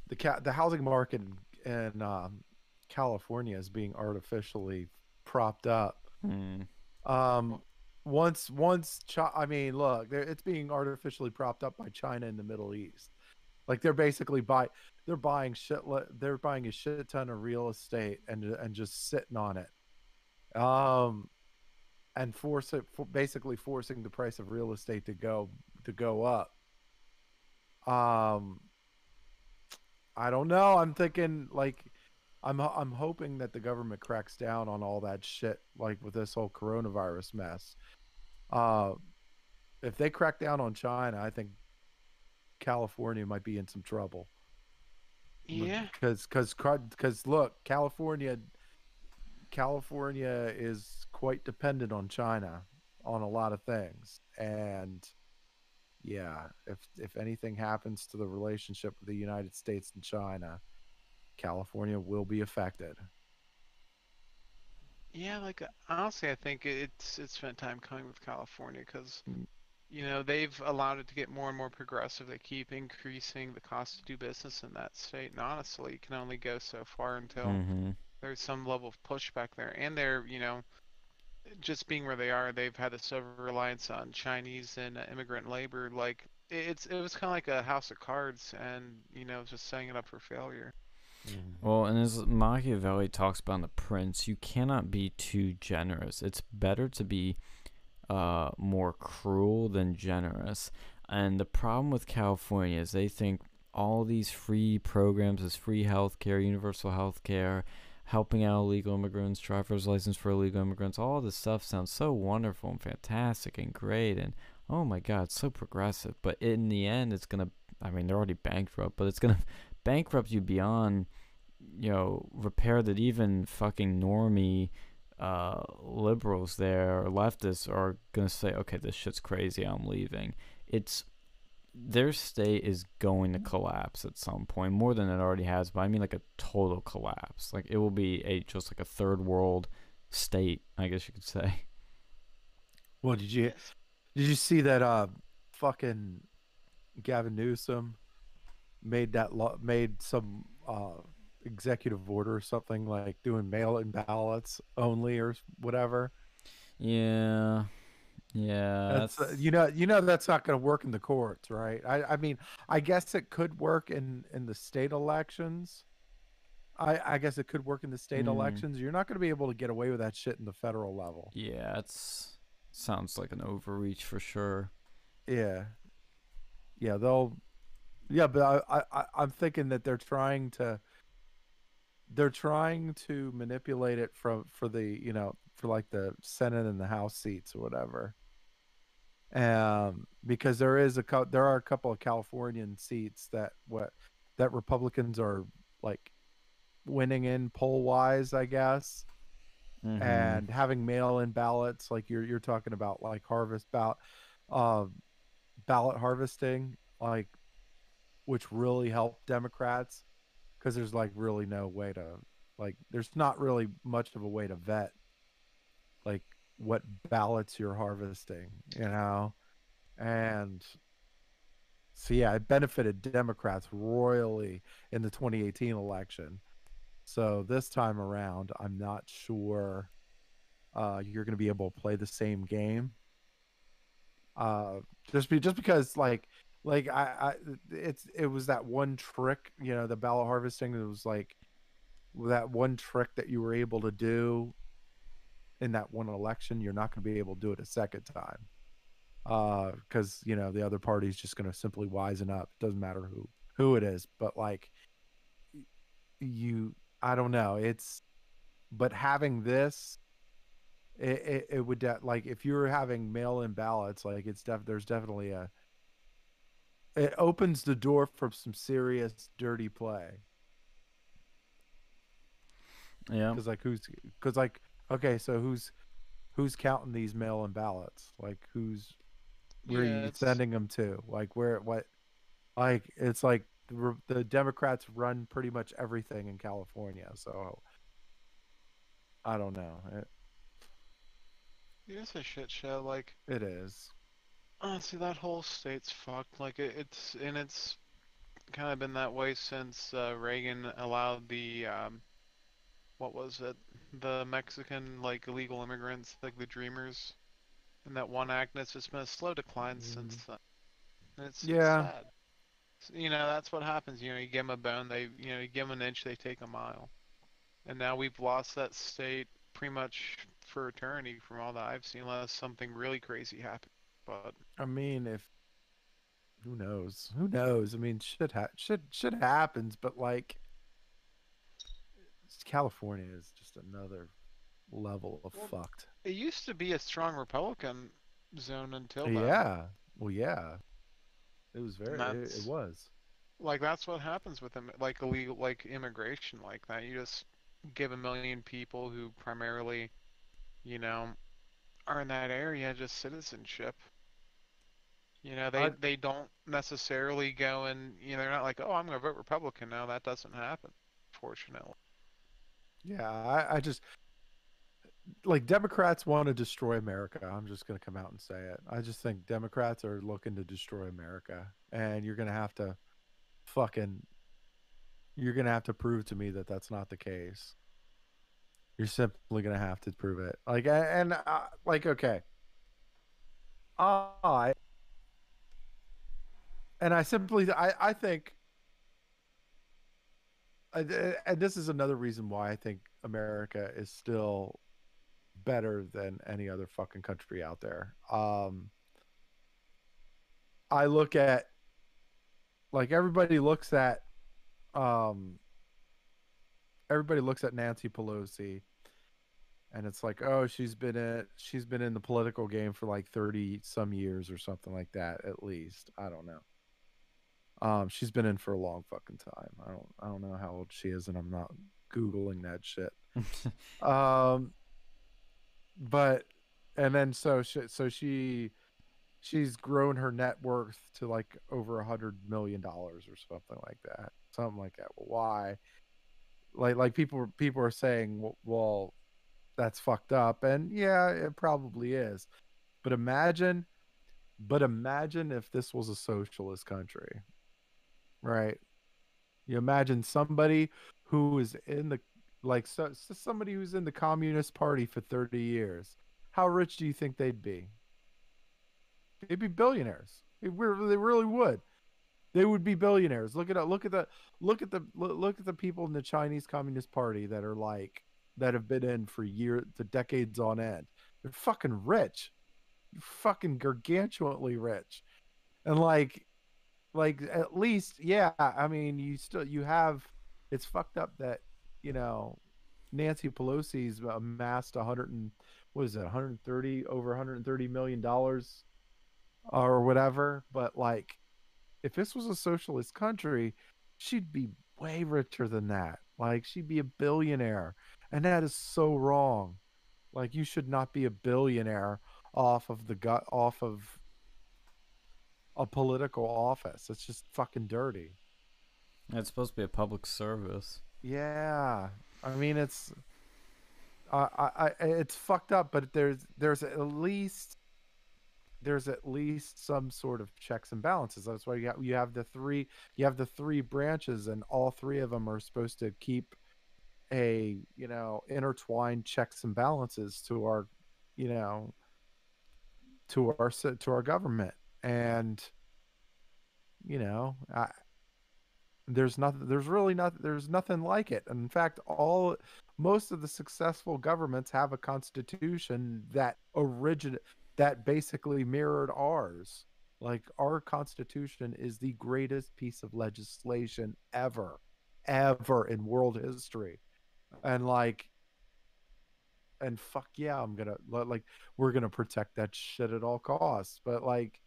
the ca- the housing market in um, California is being artificially propped up. Hmm. Um, once once Chi- I mean, look, it's being artificially propped up by China in the Middle East. Like they're basically buy they're buying shit they're buying a shit ton of real estate and and just sitting on it. um, and force it for basically forcing the price of real estate to go to go up. Um, I don't know. I'm thinking like, I'm I'm hoping that the government cracks down on all that shit, like with this whole coronavirus mess. Uh, if they crack down on China, I think California might be in some trouble. Yeah. Because because because look, California California is quite dependent on China on a lot of things, and yeah, if if anything happens to the relationship with the United States and China, California will be affected. Yeah, like honestly, I think it's it's spent time coming with California because Mm. you know they've allowed it to get more and more progressive. They keep increasing the cost to do business in that state, and honestly, it can only go so far until Mm-hmm. there's some level of pushback there. And they're you know just being where they are, they've had this over reliance on Chinese and immigrant labor. Like it's it was kind of like a house of cards, and you know just setting it up for failure. Well, and as Machiavelli talks about in The Prince, you cannot be too generous. It's better to be uh, more cruel than generous. And the problem with California is they think all these free programs, this free health care, universal health care, helping out illegal immigrants, driver's license for illegal immigrants, all this stuff sounds so wonderful and fantastic and great. And oh my God, so progressive. But in the end, it's going to, I mean, they're already bankrupt, but it's going to bankrupt you beyond you know repair that even fucking normie uh liberals there or leftists are gonna say okay this shit's crazy i'm leaving. It's their state is going to collapse at some point more than it already has but i mean like a total collapse. Like it will be a just like a third world state i guess you could say. Well, did you did you see that uh fucking Gavin Newsom made that law made some uh executive order or something like doing mail-in ballots only or whatever. yeah yeah That's, uh, you know you know that's not going to work in the courts, right? I I mean, I guess it could work in in the state elections. I I guess it could work in the state Hmm. elections. You're not going to be able to get away with that shit in the federal level. yeah it's sounds like an overreach for sure Yeah. Yeah, they'll Yeah, but I I- I'm thinking that they're trying to they're trying to manipulate it from for the, you know, for like the Senate and the House seats or whatever. Um because there is a there are a couple of Californian seats that what that Republicans are like winning in poll wise, I guess Mhm. and having mail-in ballots like you're you're talking about like harvest ballot uh, ballot harvesting like which really help democrats because there's like really no way to like there's not really much of a way to vet like what ballots you're harvesting you know and so yeah it benefited democrats royally in the 2018 election so this time around, I'm not sure uh, you're going to be able to play the same game. Uh, just be just because like like I, I it's it was that one trick you know the ballot harvesting it was like that one trick that you were able to do in that one election you're not going to be able to do it a second time uh because you know the other party's just going to simply wisen up doesn't matter who who it is but like you I don't know. It's but having this, it it, it would de- like if you were having mail-in ballots, like it's def there's definitely a. It opens the door for some serious dirty play. Yeah. Because like who's because like okay so who's who's counting these mail-in ballots? Like who's where Yeah, are you it's- sending them to? Like where what like it's like the, the democrats run pretty much everything in california so i don't know. It, It's a shit show. Like it is honestly, that whole state's fucked. Like it, it's and it's kind of been that way since uh, Reagan allowed the um, what was it? The Mexican like illegal immigrants, like the Dreamers, and that one act. And it's just been a slow decline since then. And it's, Yeah. sad. You know, that's what happens. You know, you give them a bone, they, you know, you give them an inch, they take a mile. And now we've lost that state pretty much for eternity from all that I've seen, unless something really crazy happens. But I mean, if who knows? Who knows? I mean, shit, ha- shit, shit happens, but like, California is just another level of Well, fucked. it used to be a strong Republican zone until. Yeah. Well, yeah. It was very. It, it was. like that's what happens with them like illegal like immigration like that you just give a million people who primarily you know are in that area just citizenship you know they I- they don't necessarily go and you know they're not like oh i'm going to vote republican no that doesn't happen fortunately Yeah. I, I just like Democrats want to destroy America. I'm just gonna come out and say it. I just think Democrats are looking to destroy America, and you're gonna have to fucking. You're gonna have to prove to me that that's not the case. You're simply gonna have to prove it. Like, and uh, like, okay. I and I simply, I, I think, and this is another reason why I think America is still better than any other fucking country out there. Um, I look at, like, everybody looks at, um, everybody looks at Nancy Pelosi, and it's like, oh, she's been at, she's been in the political game for like thirty some years or something like that, at least. I don't know. Um, she's been in for a long fucking time. I don't, I don't know how old she is, and I'm not googling that shit. Um, but and then so she, so she she's grown her net worth to like over a hundred million dollars or something like that, something like that. Well, why? Like like people people are saying, "W- well, that's fucked up, and yeah, it probably is. But imagine, but imagine if this was a socialist country, right? You imagine somebody who is in the like so, so somebody who's in the communist party for 30 years how rich do you think they'd be? They'd be billionaires. They, really would. They would be billionaires. Look at look at the look at the look at the people in the chinese communist party that are like that have been in for years to decades on end. They're fucking rich. Fucking gargantuanly rich. And like like at least yeah i mean you still you have it's fucked up that you know, Nancy Pelosi's amassed a hundred and what is it, 130 over 130 million dollars or whatever. But like, if this was a socialist country, she'd be way richer than that. Like, she'd be a billionaire, and that is so wrong. Like, you should not be a billionaire off of the gut off of a political office. It's just fucking dirty. it's supposed to be a public service. Yeah, I mean it's, I, I, I, it's fucked up. But there's there's at least there's at least some sort of checks and balances. That's why you have, you have the three you have the three branches, and all three of them are supposed to keep a you know intertwined checks and balances to our you know to our to our government and you know I, there's nothing there's really nothing. there's nothing like it. And in fact all most of the successful governments have a constitution that origin that basically mirrored ours. Like our constitution is the greatest piece of legislation ever ever in world history. And like and fuck yeah i'm gonna like we're gonna protect that shit at all costs. But like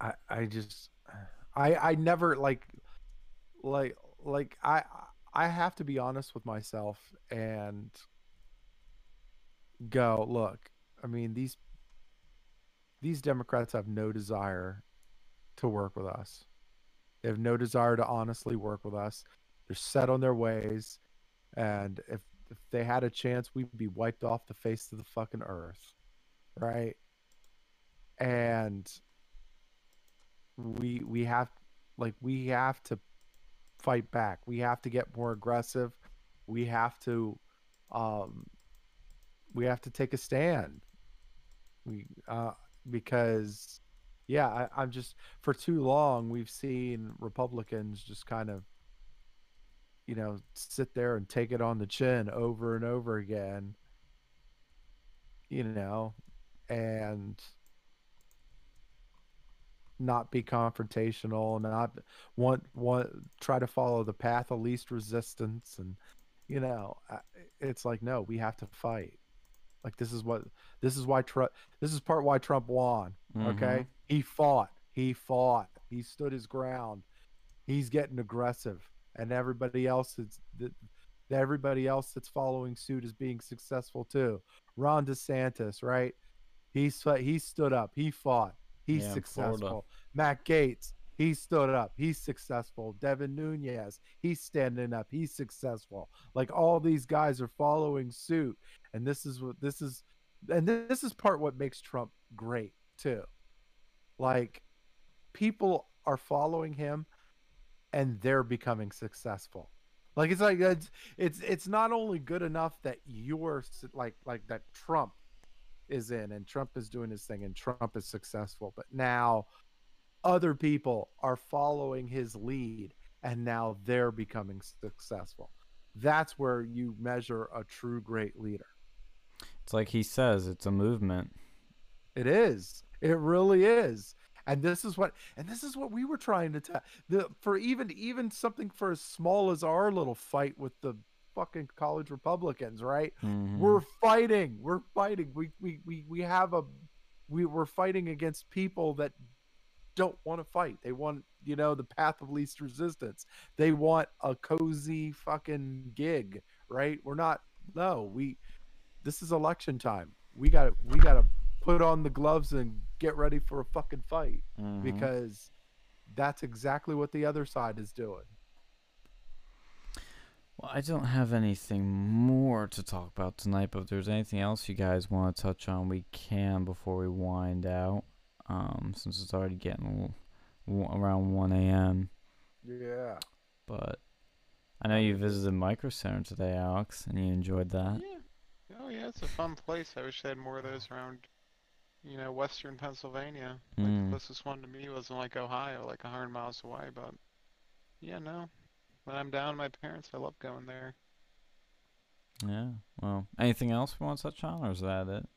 i i just I I never like like like I I have to be honest with myself and go look. I mean these these Democrats have no desire to work with us. They have no desire to honestly work with us. They're set on their ways and if if they had a chance we'd be wiped off the face of the fucking earth. Right? And we we have like we have to fight back. We have to get more aggressive. We have to um we have to take a stand. We uh because yeah I, i'm just for too long we've seen republicans just kind of you know, sit there and take it on the chin over and over again, you know, and not be confrontational, and not want want try to follow the path of least resistance, and you know, it's like no, we have to fight. Like this is what this is why Trump. This is part why Trump won. Okay, mm-hmm. he fought. He fought. He stood his ground. He's getting aggressive, and everybody else is that everybody else that's following suit is being successful too. Ron DeSantis, right? He's he stood up. He fought. He's Yeah, in Florida. successful. Matt Gaetz, he stood up. He's successful. Devin Nunes, he's standing up. He's successful. Like all these guys are following suit, and this is what this is, and this is part what makes Trump great too. Like people are following him, and they're becoming successful. Like it's like it's it's it's not only good enough that you're like like that Trump is in and Trump is doing his thing and Trump is successful, but now other people are following his lead and now they're becoming successful. That's where you measure a true great leader. It's like he says, it's a movement. It is. It really is. And this is what and this is what we were trying to tell the for even even something for as small as our little fight with the fucking college Republicans, right? Mhm. We're fighting. We're fighting. We we we we have a we we're fighting against people that don't want to fight. They want, you know, the path of least resistance. They want a cozy fucking gig, right? We're not no, we this is election time. We got to we got to put on the gloves and get ready for a fucking fight Mhm. because that's exactly what the other side is doing. Well, I don't have anything more to talk about tonight, but if there's anything else you guys want to touch on, we can before we wind out. Um, since it's already getting a little- around 1 a.m. Yeah. But I know you visited Micro Center today, Alex, and you enjoyed that. Yeah. Oh yeah, it's a fun place. I wish they had more of those around, you know, western Pennsylvania. Like the Mm. closest one to me was in like Ohio, like a hundred miles away. But yeah, no. When I'm down my parents, I love going there. Yeah. Well, anything else we want to touch on, or is that it?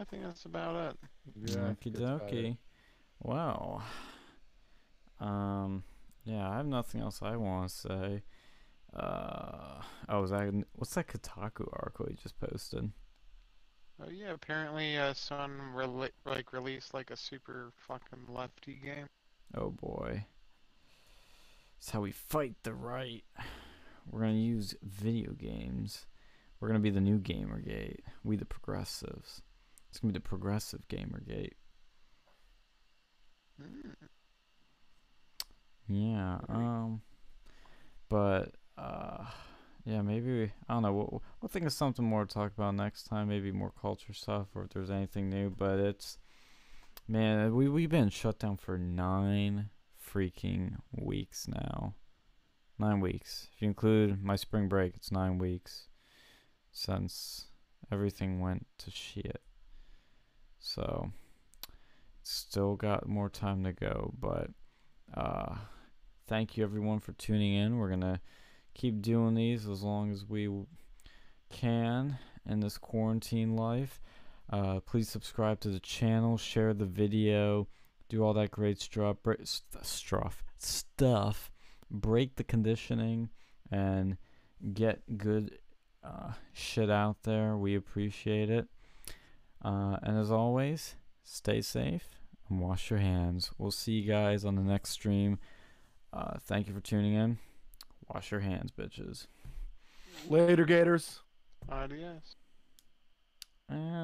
I think that's about it. Yeah. Okie that's about dokie. Well, um, yeah, I have nothing else I want to say. Uh, oh, was that what's that Kotaku article you just posted? Oh yeah, apparently uh, someone rela- like released like a super fucking lefty game. Oh boy, it's how we fight the right. We're gonna use video games. We're gonna be the new Gamergate. We the progressives. It's gonna be the progressive Gamergate. Mm. Yeah. Um. But uh, yeah, maybe we, I don't know. We'll, we'll think of something more to talk about next time. Maybe more culture stuff, or if there's anything new. But it's man, we we've been shut down for nine freaking weeks now. Nine weeks. If you include my spring break, it's nine weeks since everything went to shit. So still got more time to go, but uh thank you everyone for tuning in. We're going to keep doing these as long as we can in this quarantine life. Uh, please subscribe to the channel, share the video, do all that great stuff, bre- st- stuff, stuff, break the conditioning, and get good uh, shit out there. We appreciate it. Uh, and as always, stay safe and wash your hands. We'll see you guys on the next stream. Uh, thank you for tuning in. Wash your hands, bitches. Later, Gators. Adios. And